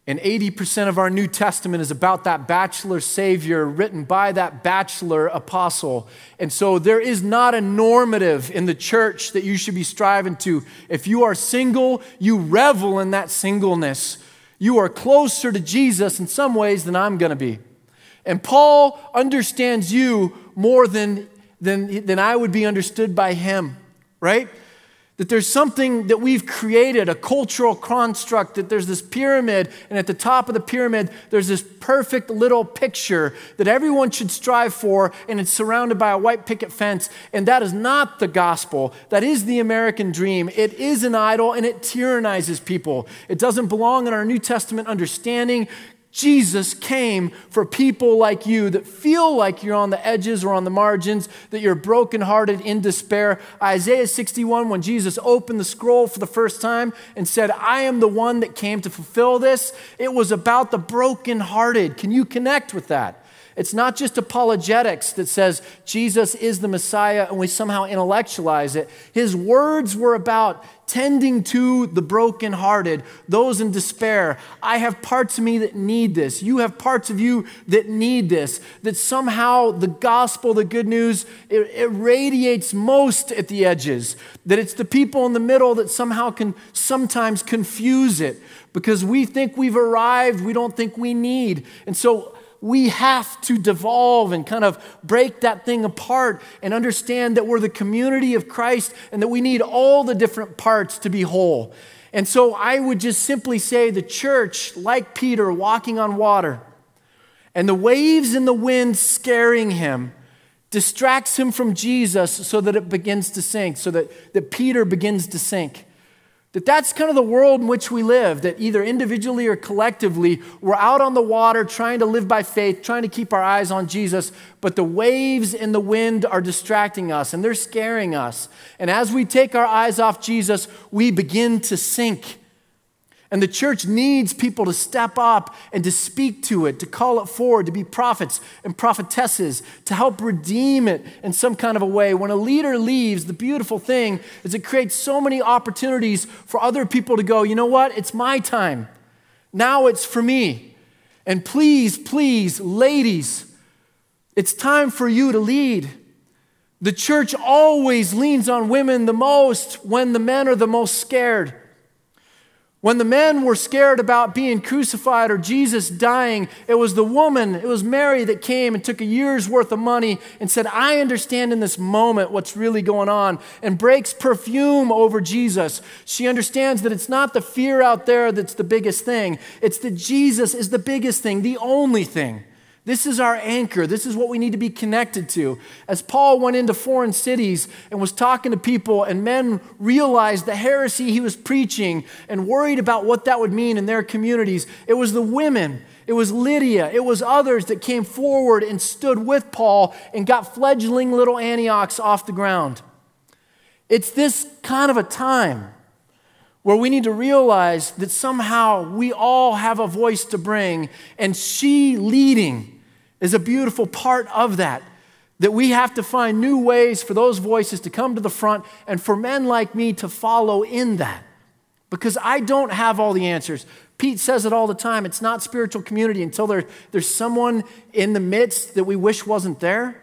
And 80% of our New Testament is about that bachelor Savior written by that bachelor apostle. And so there is not a normative in the church that you should be striving to. If you are single, you revel in that singleness. You are closer to Jesus in some ways than I'm going to be. And Paul understands you more than, than, than I would be understood by him, right? That there's something that we've created, a cultural construct, that there's this pyramid, and at the top of the pyramid, there's this perfect little picture that everyone should strive for, and it's surrounded by a white picket fence. And that is not the gospel. That is the American dream. It is an idol, and it tyrannizes people. It doesn't belong in our New Testament understanding. Jesus came for people like you that feel like you're on the edges or on the margins, that you're brokenhearted in despair. Isaiah 61, when Jesus opened the scroll for the first time and said, I am the one that came to fulfill this, it was about the brokenhearted. Can you connect with that? It's not just apologetics that says Jesus is the Messiah and we somehow intellectualize it. His words were about tending to the brokenhearted, those in despair. I have parts of me that need this. You have parts of you that need this. That somehow the gospel, the good news, it, it radiates most at the edges. That it's the people in the middle that somehow can sometimes confuse it because we think we've arrived, we don't think we need. And so we have to devolve and kind of break that thing apart and understand that we're the community of Christ and that we need all the different parts to be whole. And so I would just simply say the church, like Peter walking on water, and the waves and the wind scaring him, distracts him from Jesus so that it begins to sink, so that, that Peter begins to sink. That that's kind of the world in which we live, that either individually or collectively, we're out on the water trying to live by faith, trying to keep our eyes on Jesus, but the waves and the wind are distracting us and they're scaring us. And as we take our eyes off Jesus, we begin to sink. And the church needs people to step up and to speak to it, to call it forward, to be prophets and prophetesses, to help redeem it in some kind of a way. When a leader leaves, the beautiful thing is it creates so many opportunities for other people to go, you know what? It's my time. Now it's for me. And please, please, ladies, it's time for you to lead. The church always leans on women the most when the men are the most scared. When the men were scared about being crucified or Jesus dying, it was the woman, it was Mary that came and took a year's worth of money and said, I understand in this moment what's really going on, and breaks perfume over Jesus. She understands that it's not the fear out there that's the biggest thing, it's that Jesus is the biggest thing, the only thing. This is our anchor. This is what we need to be connected to. As Paul went into foreign cities and was talking to people, and men realized the heresy he was preaching and worried about what that would mean in their communities, it was the women, it was Lydia, it was others that came forward and stood with Paul and got fledgling little Antiochs off the ground. It's this kind of a time where we need to realize that somehow we all have a voice to bring, and she leading is a beautiful part of that. That we have to find new ways for those voices to come to the front and for men like me to follow in that. Because I don't have all the answers. Pete says it all the time. It's not spiritual community until there, there's someone in the midst that we wish wasn't there.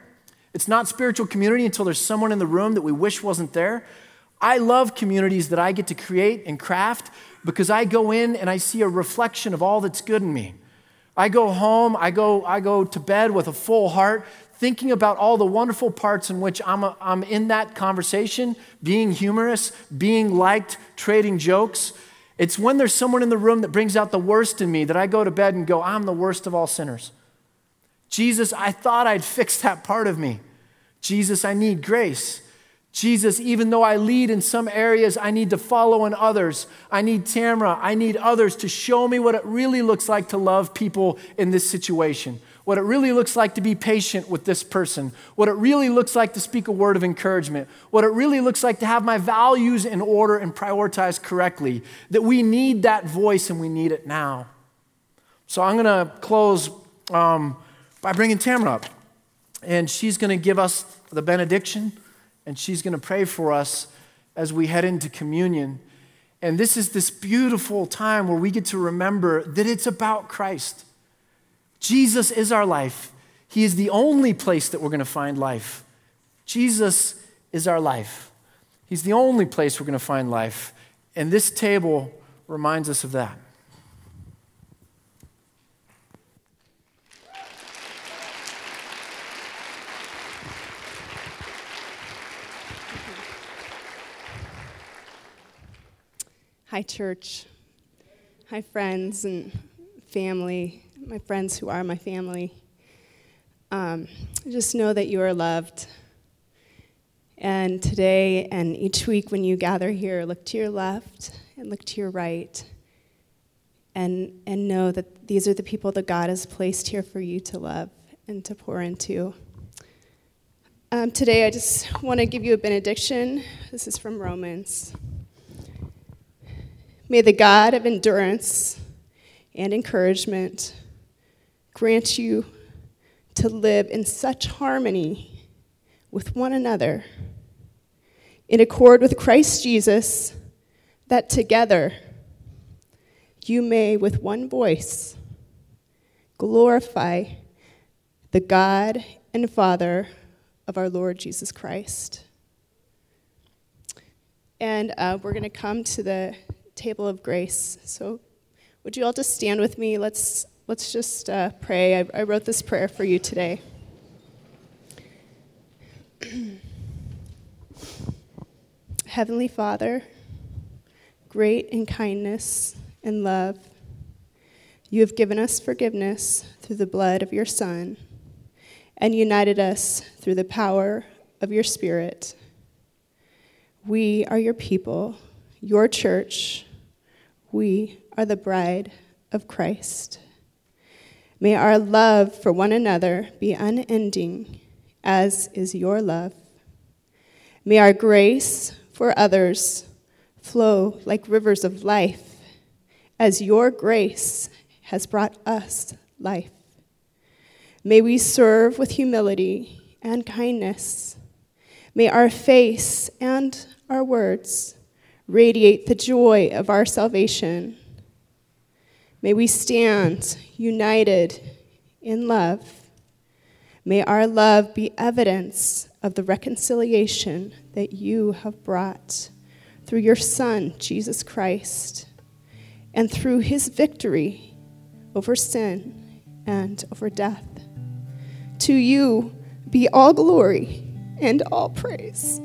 It's not spiritual community until there's someone in the room that we wish wasn't there. I love communities that I get to create and craft because I go in and I see a reflection of all that's good in me. I go home, I go, I go to bed with a full heart, thinking about all the wonderful parts in which I'm, a, I'm in that conversation, being humorous, being liked, trading jokes. It's when there's someone in the room that brings out the worst in me that I go to bed and go, I'm the worst of all sinners. Jesus, I thought I'd fixed that part of me. Jesus, I need grace. Jesus, even though I lead in some areas, I need to follow in others. I need Tamara, I need others to show me what it really looks like to love people in this situation, what it really looks like to be patient with this person, what it really looks like to speak a word of encouragement, what it really looks like to have my values in order and prioritize correctly. That we need that voice and we need it now. So I'm going to close um, by bringing Tamara up, and she's going to give us the benediction and she's going to pray for us as we head into communion. And this is this beautiful time where we get to remember that it's about Christ. Jesus is our life. He is the only place that we're going to find life. Jesus is our life. He's the only place we're going to find life. And this table reminds us of that. Hi, church. Hi, friends and family, my friends who are my family. Um, just know that you are loved. And today and each week when you gather here, look to your left and look to your right. And, and know that these are the people that God has placed here for you to love and to pour into. Um, today, I just want to give you a benediction. This is from Romans. May the God of endurance and encouragement grant you to live in such harmony with one another, in accord with Christ Jesus, that together you may, with one voice, glorify the God and Father of our Lord Jesus Christ. And uh, we're going to come to the table of grace. So, would you all just stand with me? Let's, let's just uh, pray. I, I wrote this prayer for you today. Heavenly Father, great in kindness and love, you have given us forgiveness through the blood of your Son and united us through the power of your Spirit. We are your people your church, we are the bride of Christ. May our love for one another be unending, as is your love. May our grace for others flow like rivers of life, as your grace has brought us life. May we serve with humility and kindness. May our face and our words radiate the joy of our salvation. May we stand united in love. May our love be evidence of the reconciliation that you have brought through your Son, Jesus Christ. and through his victory over sin and over death. To you be all glory and all praise.